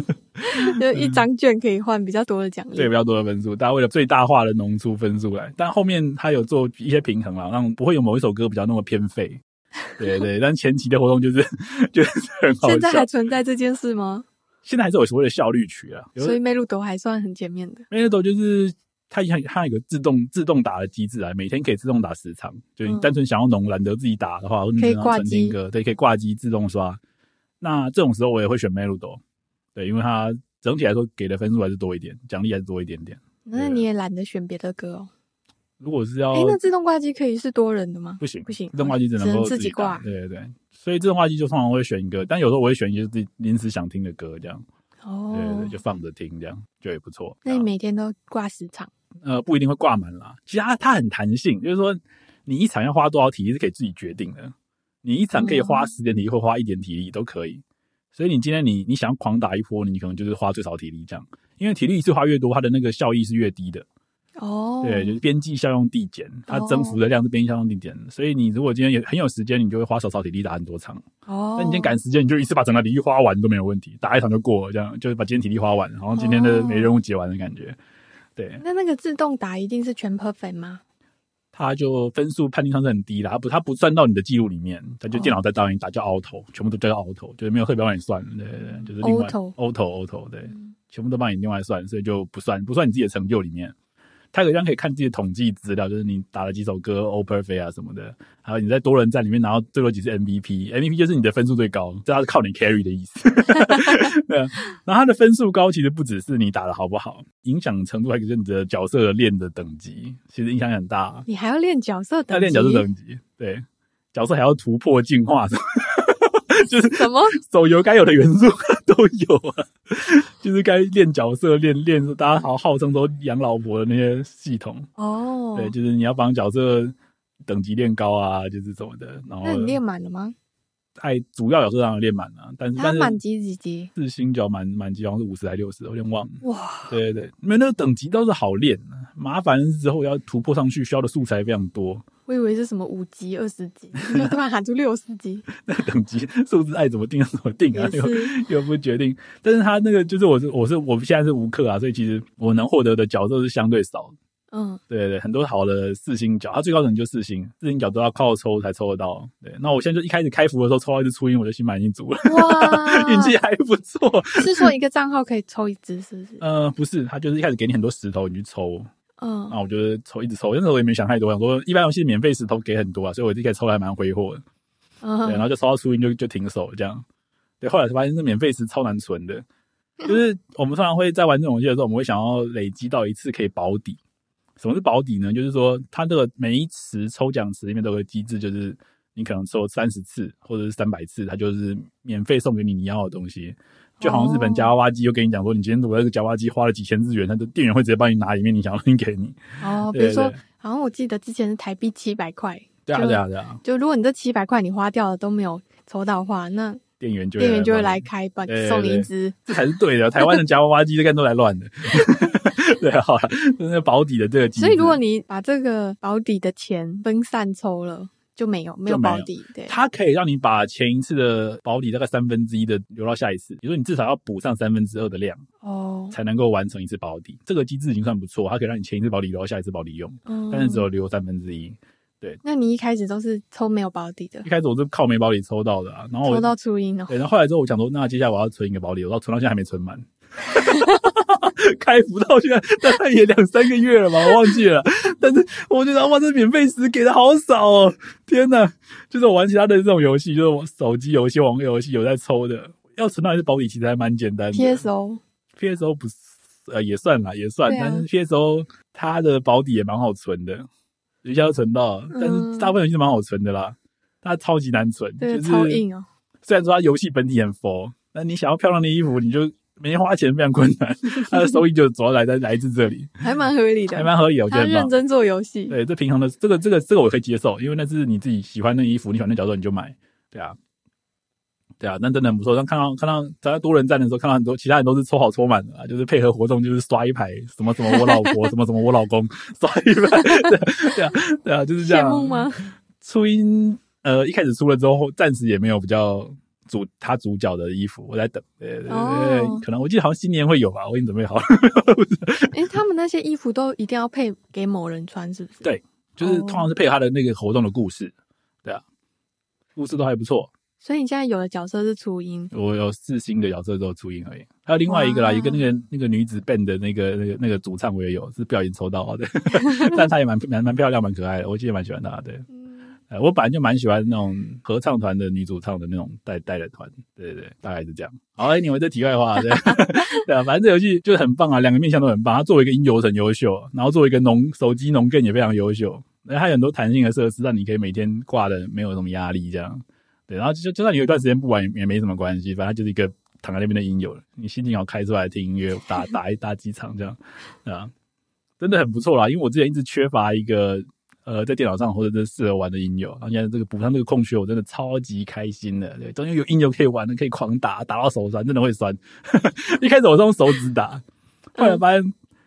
就一张券可以换比较多的奖励，对，比较多的分数，大家为了最大化的浓出分数来。但后面他有做一些平衡了，让不会有某一首歌比较那么偏废。对对，但前期的活动就是就是很好。现在还存在这件事吗？现在还是有所谓的效率曲啊，所以 Meludo 还算很前面的。Meludo 就是。它它它有个自动自动打的机制啊，每天可以自动打十场。就你单纯想要农懒得自己打的话，可以挂机，对，可以挂机自动刷。那这种时候我也会选 Meludo，对，因为它整体来说给的分数还是多一点，奖励还是多一点点。那你也懒得选别的歌哦。如果是要，哎，那自动挂机可以是多人的吗？不行，不行，自动挂机只能够自己挂。对对对，所以自动挂机就通常会选一个，但有时候我会选一些自己临时想听的歌，这样。哦，对对对，就放着听，这样就也不错。那你每天都挂十场？呃，不一定会挂满啦。其实它它很弹性，就是说你一场要花多少体力是可以自己决定的。你一场可以花十点体力，或花一点体力都可以。所以你今天你你想要狂打一波，你可能就是花最少体力这样。因为体力一次花越多，它的那个效益是越低的。哦，对，就是边际效用递减，它增幅的量是边际效用递减。所以你如果今天也很有时间，你就会花少少体力打很多场。哦，那你今天赶时间，你就一次把整个体力花完都没有问题，打一场就过了，这样就是把今天体力花完，然后今天的每任务结完的感觉。对，那那个自动打一定是全 perfect 吗？它就分数判定上是很低啦，它不它不算到你的记录里面，它就电脑在帮你打叫 auto，全部都叫 auto，就是没有特别帮你算，对对对，就是另外 auto auto auto，对，全部都帮你另外算，所以就不算不算你自己的成就里面。它有一张可以看自己的统计资料，就是你打了几首歌，all perfect 啊什么的，还有你在多人战里面拿到最多几次 MVP，MVP 就是你的分数最高，这是靠你 carry 的意思。对，然后它的分数高，其实不只是你打的好不好，影响程度还有你的角色的练的等级，其实影响很大。你还要练角色等级？要练角色等级，对，角色还要突破进化什么。就是什么手游该有的元素都有啊，就是该练角色、练练大家好号称说养老婆的那些系统哦。对，就是你要帮角色等级练高啊，就是什么的。然后那你练满了吗？哎，主要角色当然练满了，但是但是满级几级？四星角满满级好像是五十还是六十，我有点忘了。哇，对对对，因为那个等级倒是好练，麻烦之后要突破上去需要的素材非常多。我以为是什么五级、二十级，就突然喊出六十级。那等级数字爱怎么定就怎么定啊，又 又不决定。但是他那个就是我是我是我现在是无氪啊，所以其实我能获得的角色是相对少。嗯，对对对，很多好的四星角，它最高等级就四星，四星角都要靠抽才抽得到。对，那我现在就一开始开服的时候抽到一只初音，我就心满意足了。哇，运气还不错。是说一个账号可以抽一只，是不是？呃，不是，他就是一开始给你很多石头，你去抽。嗯，那我觉得抽一直抽，那时候我也没想太多，想说一般游戏免费石头给很多啊，所以我一开始抽还蛮挥霍的。嗯，对，然后就抽到输赢就就停手这样。对，后来才发现这免费石超难存的，就是我们通常会在玩这种游戏的时候，我们会想要累积到一次可以保底。什么是保底呢？就是说它这个每一池抽奖池里面都有个机制，就是你可能抽三十次或者是三百次，它就是免费送给你你要的东西。就好像日本夹娃娃机又跟你讲说，你今天如果那个夹娃娃机花了几千日元，他的店员会直接帮你拿里面你想要的东西给你。哦，比如说，好像我记得之前是台币七百块。对啊，对啊，对啊。就如果你这七百块你花掉了都没有抽到的话，那店员就店员就会来开帮你送你一支。这才是对的，台湾的夹娃娃机这个都来乱的。对啊，好了，那个保底的这个机。所以如果你把这个保底的钱分散抽了。就没有没有保底，对，它可以让你把前一次的保底大概三分之一的留到下一次，比如说你至少要补上三分之二的量哦，才能够完成一次保底。这个机制已经算不错，它可以让你前一次保底留到下一次保底用，嗯，但是只有留三分之一。对，那你一开始都是抽没有保底的？一开始我是靠没保底抽到的啊，然后抽到初音哦。对，然后后来之后我想说，那接下来我要存一个保底，我到存到现在还没存满。开服到现在大概也两三个月了吧，我忘记了。但是我觉得哇，这免费时给的好少哦！天哪，就是我玩其他的这种游戏，就是我手机游戏、网络游戏有在抽的，要存到一次保底其实还蛮简单的。PSO，PSO 不是呃也算啦，也算，啊、但是 PSO 它的保底也蛮好存的，一下就存到。但是大部分游戏都蛮好存的啦，它超级难存，对，就是超硬哦。虽然说它游戏本体很佛，那你想要漂亮的衣服，你就。没花钱非常困难，他的收益就主要来在来自这里，还蛮合理的，还蛮合理的。我觉得他认真做游戏，对，这平衡的这个这个这个我可以接受，因为那是你自己喜欢的衣服，你喜欢的角色你就买，对啊，对啊，那真的很不错。但看到看到在多人战的时候，看到很多其他人都是抽好抽满的啊，就是配合活动就是刷一排什么什么我老婆 什么什么我老公刷一排，对 对啊对啊，就是这样。羡慕吗？初音呃一开始出了之后，暂时也没有比较。主他主角的衣服，我在等，对对对，哦、可能我记得好像新年会有吧，我已经准备好了。哎、欸，他们那些衣服都一定要配给某人穿，是不是？对，就是通常是配合他的那个活动的故事，对啊，故事都还不错。所以你现在有的角色是初音，我有四星的角色都是初音而已，还有另外一个啦，一个那个那个女子 band 的那个那个那个主唱我也有，是不小心抽到的，但她也蛮蛮蛮漂亮，蛮可爱的，我记得蛮喜欢她的。对呃，我本来就蛮喜欢那种合唱团的女主唱的那种带带的团，对对对，大概是这样。好，哎，你们这题外话，对 对啊，反正这游戏就是很棒啊，两个面向都很棒。它作为一个音游很优秀，然后作为一个农手机农 game 也非常优秀，那它有很多弹性的设施，让你可以每天挂的没有什么压力，这样。对，然后就就算你有一段时间不玩也没什么关系，反正就是一个躺在那边的音游，你心情好开出来听音乐，打 打一打几场这样，啊，真的很不错啦。因为我之前一直缺乏一个。呃，在电脑上或者是适合玩的音游，然后现在这个补上这个空缺，我真的超级开心的。对，终于有音游可以玩了，可以狂打，打到手酸，真的会酸。一开始我是用手指打，后来发现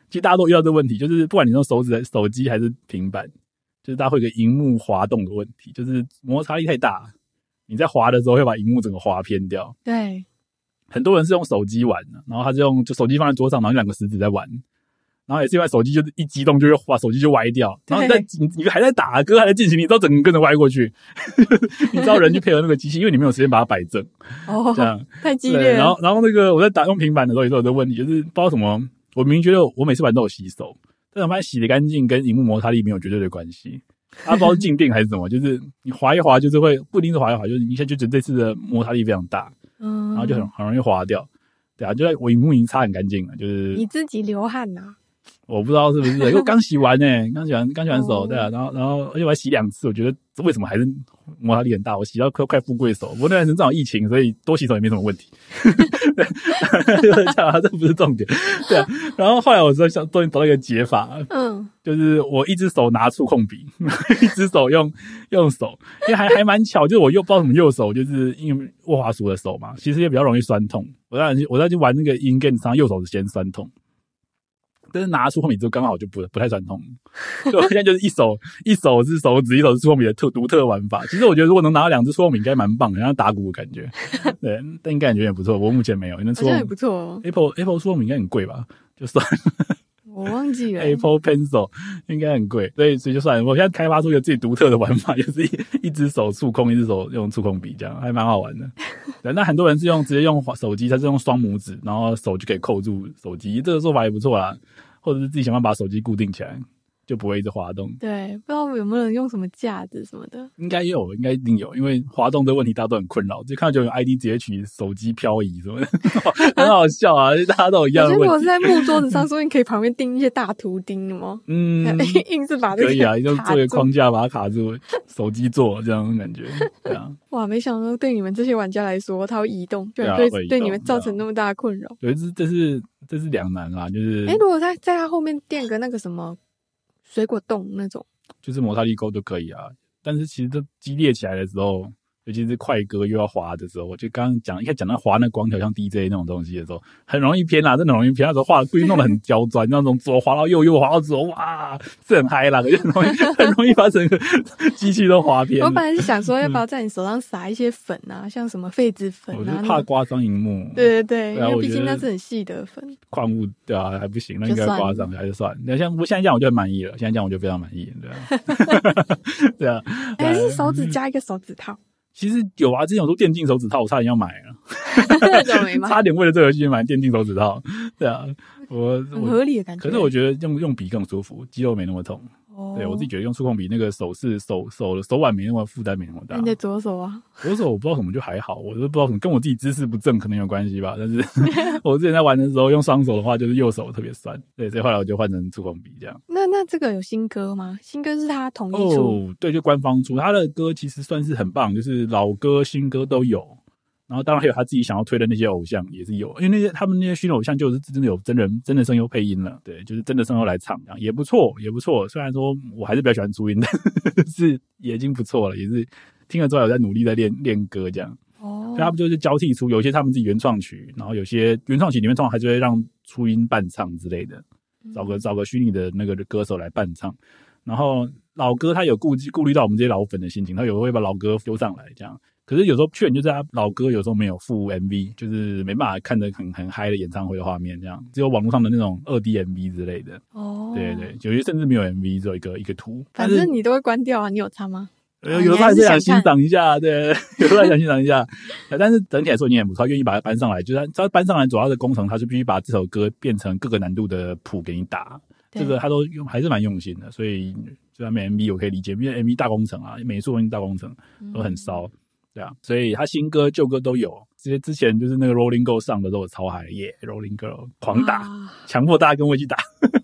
其实大家都遇到这个问题，就是不管你用手指、手机还是平板，就是大家会有个荧幕滑动的问题，就是摩擦力太大，你在滑的时候会把荧幕整个滑偏掉。对，很多人是用手机玩的，然后他就用就手机放在桌上，然后两个食指在玩。然后也是因为手机就是一激动就会把手机就歪掉，然后在你 你还在打歌还在进行，你知道整个跟着歪过去，你知道人去配合那个机器，因为你没有时间把它摆正，哦，这样。太激烈。然后然后那个我在打用平板的时候也是有这个问题，就是不知道什么，我明明觉得我每次玩都有洗手，但我发现洗的干净跟荧幕摩擦力没有绝对的关系，它不知道是静电还是什么，就是你滑一滑就是会不一定是滑一滑，就是你一下就觉得这次的摩擦力非常大，嗯，然后就很很容易滑掉，对啊，就在我荧幕已经擦很干净了，就是你自己流汗呐。我不知道是不是，因为刚洗完呢、欸，刚洗完，刚洗完手，对啊，然后，然后，而且我还洗两次，我觉得为什么还是摩擦力很大？我洗到快快富贵手，不过那段时间正好疫情，所以多洗手也没什么问题。对，就是这样，这不是重点。对啊，然后后来我说想终于找到一个解法，嗯，就是我一只手拿触控笔，一只手用用手，因为还还蛮巧，就是我右不知道什么右手，就是因为握滑鼠的手嘛，其实也比较容易酸痛。我在我在去玩那个 in game 上，右手是先酸痛。但是拿出货米之后刚好就不不太酸痛，所以我现在就是一手一手是手指，一手是出货米的特独特玩法。其实我觉得如果能拿到两只出货米应该蛮棒的，像打鼓的感觉。对，但应该感觉也不错。我目前没有，因为触控也不错哦。Apple Apple 出货米应该很贵吧？就算了。我忘记了，Apple Pencil 应该很贵，所以所以就算了。我现在开发出一个自己独特的玩法，就是一一只手触控，一只手用触控笔，这样还蛮好玩的。对，那很多人是用直接用手机，他是用双拇指，然后手就可以扣住手机，这个做法也不错啦。或者是自己想办法把手机固定起来。就不会一直滑动。对，不知道有没有人用什么架子什么的。应该有，应该一定有，因为滑动这个问题大家都很困扰。就看到就有 ID 直接取手机漂移什么的，很好笑啊！大家都有一样的问题。如果是在木桌子上，说你可以旁边钉一些大图钉吗？嗯，硬是把这个可以啊，就做一个框架把它卡住，手机做这样的感觉。对啊，哇，没想到对你们这些玩家来说，它会移动，就对对你们造成那么大的困扰。对，这这是这是两难啊，就是哎，如果在在它后面垫个那个什么。水果冻那种，就是摩擦力够就可以啊。但是其实这激烈起来的时候，尤其是快歌又要滑的时候，我就刚刚讲，一开始讲到滑那光条像 DJ 那种东西的时候，很容易偏啦，真的很容易偏。那时候画故意弄得很刁钻，那种左滑到右，右滑到左，哇，是很嗨啦，可是很容易很容易把整个机器都滑偏。我本来是想说，要不要在你手上撒一些粉啊，像什么痱子粉啊？我就怕刮伤荧幕。对对对，因为毕竟那是很细的粉。矿物对啊，还不行，那应该刮伤还是算。那像我现在这样，我就很满意了。现在这样，我就非常满意，对啊，对啊。还是手指加一个手指套。其实有啊，之前我说电竞手指套，我差点要买了，差点为了这个游戏买电竞手指套。对啊，我很合理的感觉。可是我觉得用用笔更舒服，肌肉没那么痛。对，我自己觉得用触控笔那个手势手手手腕没那么负担，没那么大。你的左手啊？左手我不知道什么就还好，我都不知道什么，跟我自己姿势不正可能有关系吧。但是 我之前在玩的时候用双手的话，就是右手特别酸。对，所以后来我就换成触控笔这样。那那这个有新歌吗？新歌是他统一出？哦，对，就官方出。他的歌其实算是很棒，就是老歌新歌都有。然后当然还有他自己想要推的那些偶像也是有，因为那些他们那些虚拟偶像就是真的有真人真的声优配音了，对，就是真的声优来唱，这样也不错，也不错。虽然说我还是比较喜欢初音的，是也已经不错了，也是听了之后有在努力在练练歌这样。哦，他们就是交替出，有些他们自己原创曲，然后有些原创曲里面通常还是会让初音伴唱之类的，找个找个虚拟的那个歌手来伴唱。然后老歌他有顾及顾虑到我们这些老粉的心情，他有时候会把老歌丢上来这样。可是有时候缺点就是他老歌有时候没有附 MV，就是没办法看着很很嗨的演唱会的画面，这样只有网络上的那种二 D MV 之类的。哦，对对，有些甚至没有 MV，只有一个一个图。反正你都会关掉啊，你有差吗？有 有时候还是想欣赏一下，对，有时候想欣赏一下。但是整体来说，你也不错，愿意把它搬上来。就是他搬上来主要的工程，他是必须把这首歌变成各个难度的谱给你打。这个他都用还是蛮用心的，所以虽然没 MV 我可以理解，因为 MV 大工程啊，美术跟大工程都很烧。对啊，所以他新歌旧歌都有。这些之前就是那个 Rolling Girl 上的时候我超嗨耶，Rolling Girl 狂打，强迫大家跟我一起打，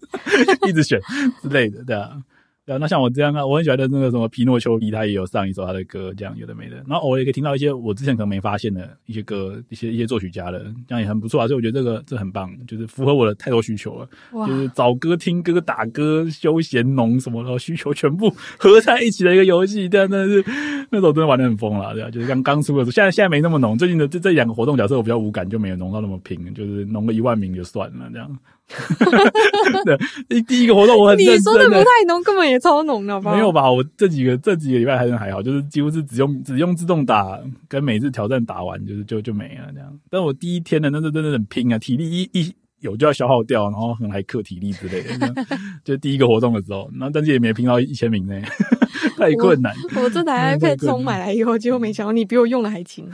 一直选之类的，对啊。对啊，那像我这样啊，我很喜欢的那个什么皮诺丘比，他也有上一首他的歌，这样有的没的。然后偶尔也可以听到一些我之前可能没发现的一些歌，一些一些作曲家的，这样也很不错啊。所以我觉得这个这很棒，就是符合我的太多需求了。就是找歌、听歌、打歌、休闲农什么的需求全部合在一起的一个游戏，对啊，真的是那时候真的玩的很疯了，对啊，就是刚刚出的时候，现在现在没那么浓。最近的这这两个活动角色我比较无感，就没有浓到那么拼，就是浓个一万名就算了这样。对，第第一个活动我很你说的不太浓，根本也超浓的吧？没有吧？我这几个这几个礼拜还是还好，就是几乎是只用只用自动打，跟每次挑战打完就是就就没了这样。但我第一天的那是真的很拼啊，体力一一有就要消耗掉，然后很还克体力之类的。就第一个活动的时候，然后但是也没拼到一千名呢，太困难。我，我这台 iPad 充买来以后，结果没想到你比我用的还勤。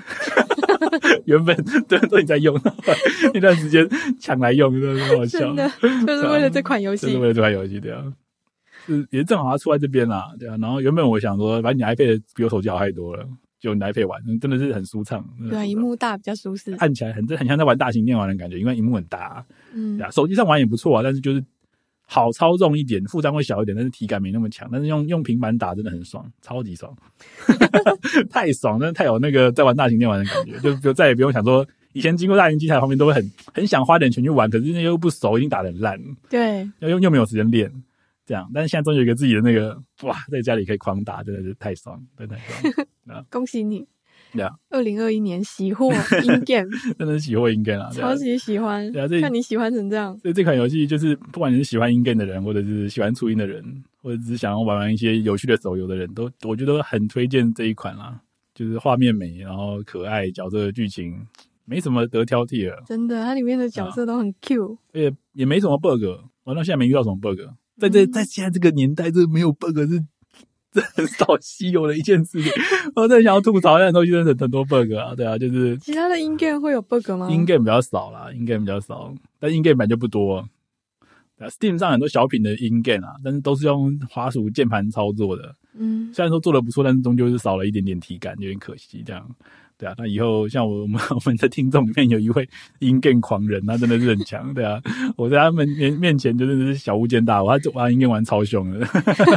原本对都你在用，那段时间抢来用，真的很好笑。真的，就是为了这款游戏，就是为了这款游戏，对啊。是也正好它出在这边啦，对啊。然后原本我想说，反正你 iPad 比我手机好太多了，就你 iPad 玩，真的是很舒畅。对啊，荧幕大比较舒适，按起来很很像在玩大型电玩的感觉，因为荧幕很大。嗯，对啊，手机上玩也不错啊，但是就是。好操纵一点，负担会小一点，但是体感没那么强。但是用用平板打真的很爽，超级爽，太爽，真的太有那个在玩大型电玩的感觉，就就再也不用想说以前经过大型机台旁边都会很很想花点钱去玩，可是那又不熟，已经打得很烂，对，又又又没有时间练，这样。但是现在终于有一个自己的那个哇，在家里可以狂打，真的是太爽，真的太爽啊！恭喜你。对啊，二零二一年喜获 in game，真的是喜获 in game 啊，超级喜欢。对啊，这看你喜欢成这样。所以这款游戏就是，不管你是喜欢 in game 的人，或者是喜欢初音的人，或者只是想要玩玩一些有趣的手游的人，都我觉得很推荐这一款啦。就是画面美，然后可爱，角色的剧情没什么得挑剔了。真的，它里面的角色都很 Q，也也没什么 bug，玩到现在没遇到什么 bug。在这在现在这个年代，这没有 bug 是。这很少稀有的一件事情，我真的想要吐槽一下，很多真的很多 bug 啊，对啊，就是其他的 in game 会有 bug 吗？in game 比较少啦，in game 比较少，但 in game 版就不多。Steam 上很多小品的 in game 啊，但是都是用滑鼠键盘操作的，嗯，虽然说做的不错，但是终究是少了一点点体感，有点可惜这样。对啊，那以后像我 们 我们的听众里面有一位 in game 狂人，他真的是很强。对啊，我在他们面面前就真的是小巫见大巫，他玩 in game 玩超凶的。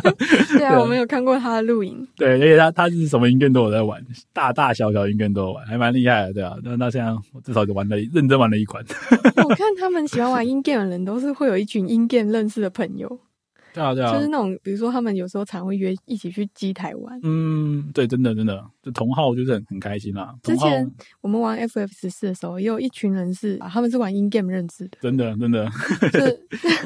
对啊，我们有看过他的录影。对，而且他他是什么 in game 都有在玩，大大小小 in game 都有玩，还蛮厉害的。对啊，那那现在我至少就玩了认真玩了一款。我看他们喜欢玩 in game 的人，都是会有一群 in game 认识的朋友。对啊，对啊，就是那种，比如说他们有时候常会约一起去机台玩。嗯，对，真的真的，就同号就是很很开心啦。之前我们玩 FF 十四的时候，也有一群人是啊，他们是玩 in game 认识的。真的真的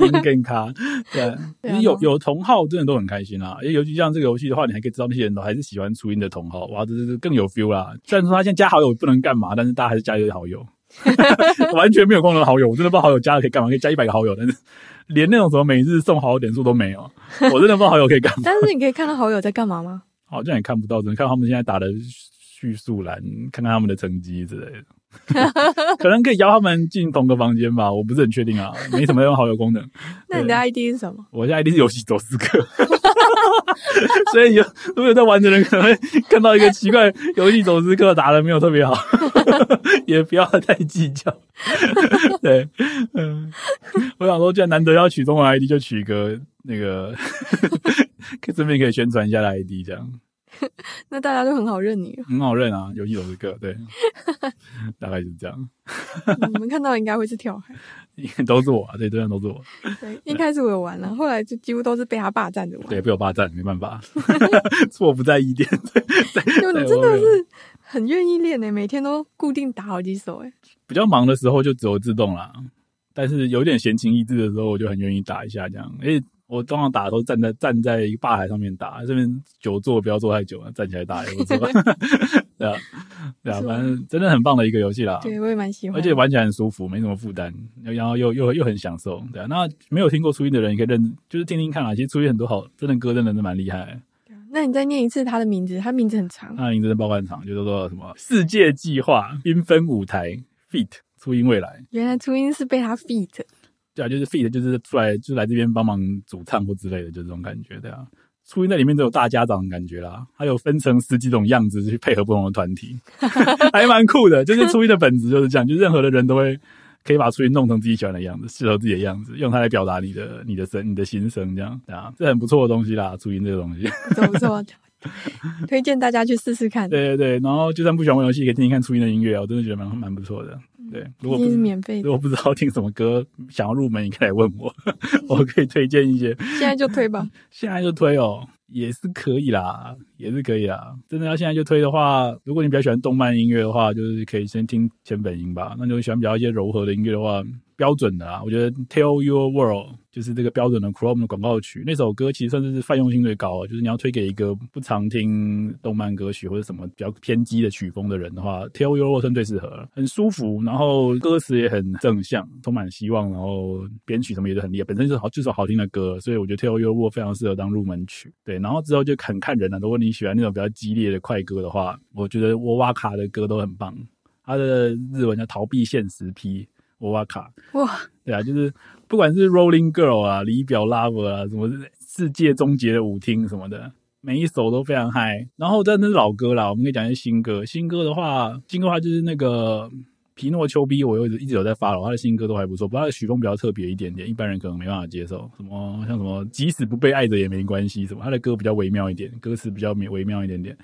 ，in game 卡，对，你有有同号，真的都很开心啦。尤其像这个游戏的话，你还可以知道那些人都还是喜欢初音的同号，哇，这是更有 feel 啦。虽然说他现在加好友不能干嘛，但是大家还是加一个好友。完全没有共同好友，我真的不知道好友加了可以干嘛，可以加一百个好友，但是 连那种什么每日送好友点数都没有，我真的不知道好友可以干嘛。但是你可以看到好友在干嘛吗？好像也看不到，只能看到他们现在打的叙述栏，看看他们的成绩之类的。可能可以邀他们进同个房间吧，我不是很确定啊，没什么用好友功能。那你的 ID 是什么？我的 ID 是游戏走私客。所以有如果有在玩的人可能会看到一个奇怪游戏走私客打的没有特别好，也不要太计较。对，嗯，我想说，既然难得要取中文 ID，就取一个那个，顺便可以宣传一下的 ID，这样。那大家都很好认你，很好认啊，游戏走私客，对，大概就是这样。你们看到应该会是跳海。都是我，啊，对，这样都是我。对，一开始我有玩了，后来就几乎都是被他霸占着玩。对，被我霸占，没办法，错不在一点。就你真的是很愿意练诶，每天都固定打好几手诶。比较忙的时候就只有自动啦，但是有点闲情逸致的时候，我就很愿意打一下这样。诶我通常打的都站在站在一个吧台上面打，这边久坐不要坐太久了，站起来打也不错。对啊，对啊，反正真的很棒的一个游戏啦。对，我也蛮喜欢，而且玩起来很舒服，没什么负担，然后又又又很享受。对啊，那没有听过初音的人，也可以认就是听听看啊。其实初音很多好真的歌，真的是蛮厉害。那你再念一次他的名字，他名字很长。他的名字的报关长，就叫做什么世界计划缤纷舞台 feat 初音未来。原来初音是被他 feat。对啊，就是 feat，就是出来就来这边帮忙主唱或之类的，就这种感觉，对啊。初音在里面都有大家长的感觉啦，还有分成十几种样子去配合不同的团体，还蛮酷的。就是初音的本质就是这样，就任何的人都会可以把初音弄成自己喜欢的样子，适合自己的样子，用它来表达你的你的声、你的心声，这样，对啊，这很不错的东西啦。初音这个东西，不错，推荐大家去试试看。对对对，然后就算不喜欢玩游戏，可以听听看初音的音乐，我真的觉得蛮蛮不错的。对，如果不是免费，如果不知道听什么歌，想要入门，你可以来问我，我可以推荐一些。现在就推吧，现在就推哦，也是可以啦，也是可以啦。真的要现在就推的话，如果你比较喜欢动漫音乐的话，就是可以先听千本音吧。那就喜欢比较一些柔和的音乐的话。标准的啊，我觉得 Tell Your World 就是这个标准的 Chrome 的广告曲。那首歌其实算是泛用性最高，就是你要推给一个不常听动漫歌曲或者什么比较偏激的曲风的人的话，Tell Your World 算最适合，很舒服，然后歌词也很正向，充满希望，然后编曲什么也是很厉害，本身就是好，就是好听的歌，所以我觉得 Tell Your World 非常适合当入门曲。对，然后之后就很看人了，如果你喜欢那种比较激烈的快歌的话，我觉得沃瓦卡的歌都很棒，他的日文叫逃避现实 P。沃瓦卡哇，对啊，就是不管是 Rolling Girl 啊、离表 Lover 啊，什么世界终结的舞厅什么的，每一首都非常嗨。然后但那是老歌啦，我们可以讲一些新歌。新歌的话，新歌的话就是那个皮诺丘 B，我又一直有在发了，他的新歌都还不错，不过他的曲风比较特别一点点，一般人可能没办法接受。什么像什么即使不被爱着也没关系，什么他的歌比较微妙一点，歌词比较微妙一点点。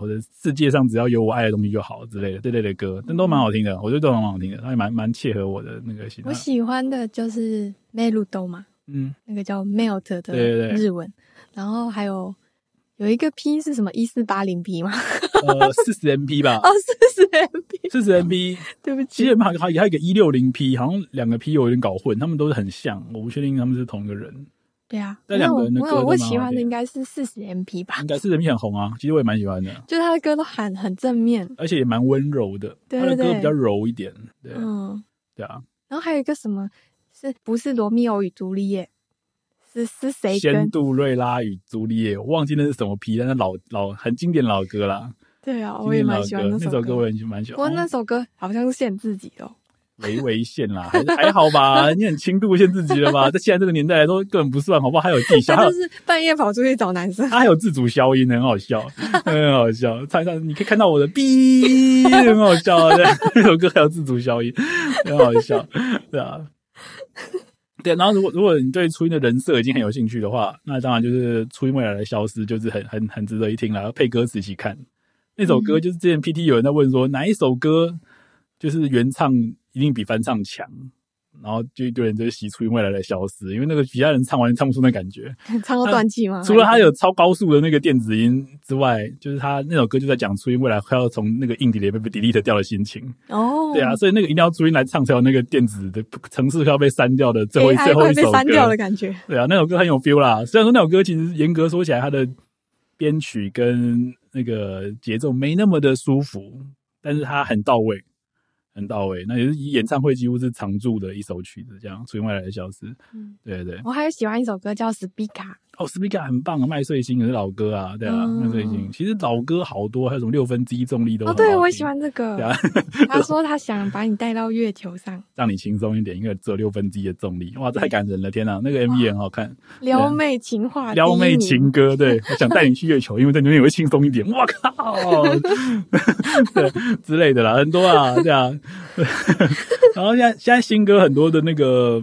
或者世界上只要有我爱的东西就好之类的，这类的歌，但都蛮好听的，我觉得都蛮好听的，它也蛮蛮切合我的那个心。我喜欢的就是《Melt》嘛，嗯，那个叫 Melt 的日文，对对对，然后还有有一个 P 是什么一四八零 P 吗？呃，四十 MP 吧。哦，四十 MP，四十 MP，对不起，其实还还还有一个一六零 P，好像两个 P 我有点搞混，他们都是很像，我不确定他们是同一个人。对啊，那两个人的歌我，我喜欢的应该是四十 MP 吧，应该四十 MP 很红啊，其实我也蛮喜欢的，就是他的歌都很很正面，而且也蛮温柔的，对对对，他的歌比较柔一点，对，嗯，对啊。然后还有一个什么，是不是罗密欧与朱丽叶？是是谁？仙杜瑞拉与朱丽叶，我忘记那是什么皮，但是老老很经典老歌啦。对啊，我也蛮喜欢那首歌，我也蛮喜欢。不过那首歌好像是限自己的。微微限啦，还是还好吧？你很轻度限自己了吧？在现在这个年代来说，根本不算，好不好？还有地下，他就是半夜跑出去找男生，他还有自主消音，很好笑，很好笑。唱唱你可以看到我的 B，很好笑啊！这首歌还有自主消音，很好笑，对啊，对。然后，如果如果你对初音的人设已经很有兴趣的话，那当然就是初音未来的消失，就是很很很值得一听了。配歌词一起看那首歌，就是之前 PT 有人在问说哪一首歌就是原唱。一定比翻唱强，然后就一堆人就洗出音未来的消失，因为那个其他人唱完唱不出那感觉，唱到断气吗？除了他有超高速的那个电子音之外，就是他那首歌就在讲初音未来快要从那个硬碟里被被 delete 掉的心情。哦，对啊，所以那个一定要初音来唱才有那个电子的城市快要被删掉的最后一最后一首歌。被删掉的感觉。对啊，那首歌很有 feel 啦。虽然说那首歌其实严格说起来，它的编曲跟那个节奏没那么的舒服，但是它很到位。很到位，那也是以演唱会几乎是常驻的一首曲子，这样初音未来的消失。嗯，对对。我还有喜欢一首歌叫《Spica》。哦，Spica 很棒啊，麦穗星也是老歌啊，对啊，麦穗星其实老歌好多，还有什么六分之一重力都。哦，对，我也喜欢这个。对啊，他说 他想把你带到月球上，让你轻松一点，因为只有六分之一的重力。哇，这太感人了！天哪，那个 MV 也很好看，撩妹情话，撩妹情歌。对，我想带你去月球，因为在那边也会轻松一点。哇靠，对之类的啦，很多啊，对啊。然后现在现在新歌很多的那个。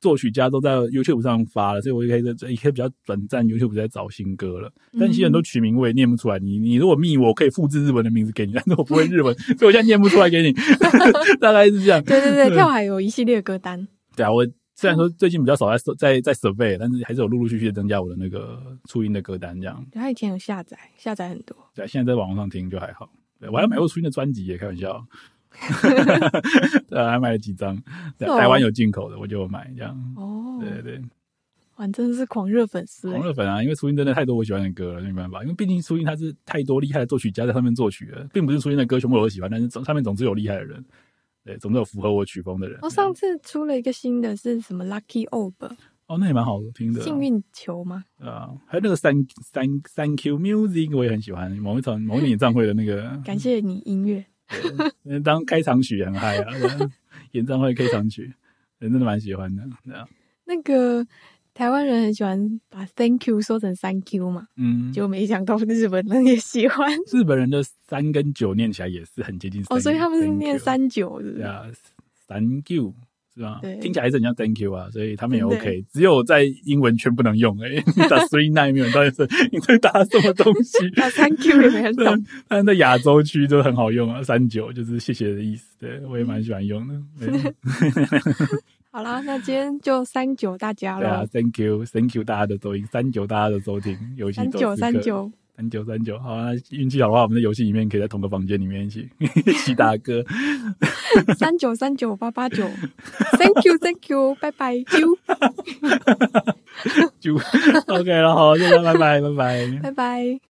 作曲家都在 YouTube 上发了，所以我就可以在一些比较短暂 YouTube 在找新歌了。但其实很多曲名我也念不出来，你你如果密我，我可以复制日文的名字给你，但是我不会日文，所以我现在念不出来给你。大概是这样。对对对，跳海有一系列歌单。对啊，我虽然说最近比较少在在在 survey，但是还是有陆陆续续的增加我的那个初音的歌单，这样。他以前有下载，下载很多。对，现在在网络上听就还好。对，我还买过初音的专辑，也开玩笑。对，还买了几张，台湾有进口的，我就买这样。哦，对对对，哇，真的是狂热粉丝，狂热粉啊！因为初音真的太多我喜欢的歌了，没办法，因为毕竟初音它是太多厉害的作曲家在上面作曲了，并不是初音的歌全部我都喜欢，但是总上面总是有厉害的人，对，总是有符合我曲风的人。我上次出了一个新的是什么 Lucky Orb？哦，那也蛮好听的，幸运球吗？啊，还有那个三三 Thank You Music，我也很喜欢，某一场某一年演唱会的那个。感谢你音乐。当开场曲很嗨啊！演唱会开场曲，人真的蛮喜欢的。那个台湾人很喜欢把 “thank you” 说成 “thank you” 嘛，嗯，就没想到日本人也喜欢。日本人的三跟九念起来也是很接近哦，所以他们是念三九的。，thank you。是吧？对，听起来还是很像 Thank you 啊，所以他们也 OK。只有在英文圈不能用 哎、欸，你打 three nine 没有？到底是你在打什么东西？打 Thank you 也没人懂。但在亚洲区都很好用啊，三九就是谢谢的意思。对，我也蛮喜欢用的。好啦，那今天就三九大家了。对啊，Thank you，Thank you 大家的收听，三九大家的收听，游戏三九三九。三九三九，好啊！运气好的话，我们在游戏里面可以在同个房间里面一起 一起打歌。三九三九八八九，Thank you，Thank you，拜拜，啾，啾，OK 了，好，现在，拜拜，拜拜，拜拜。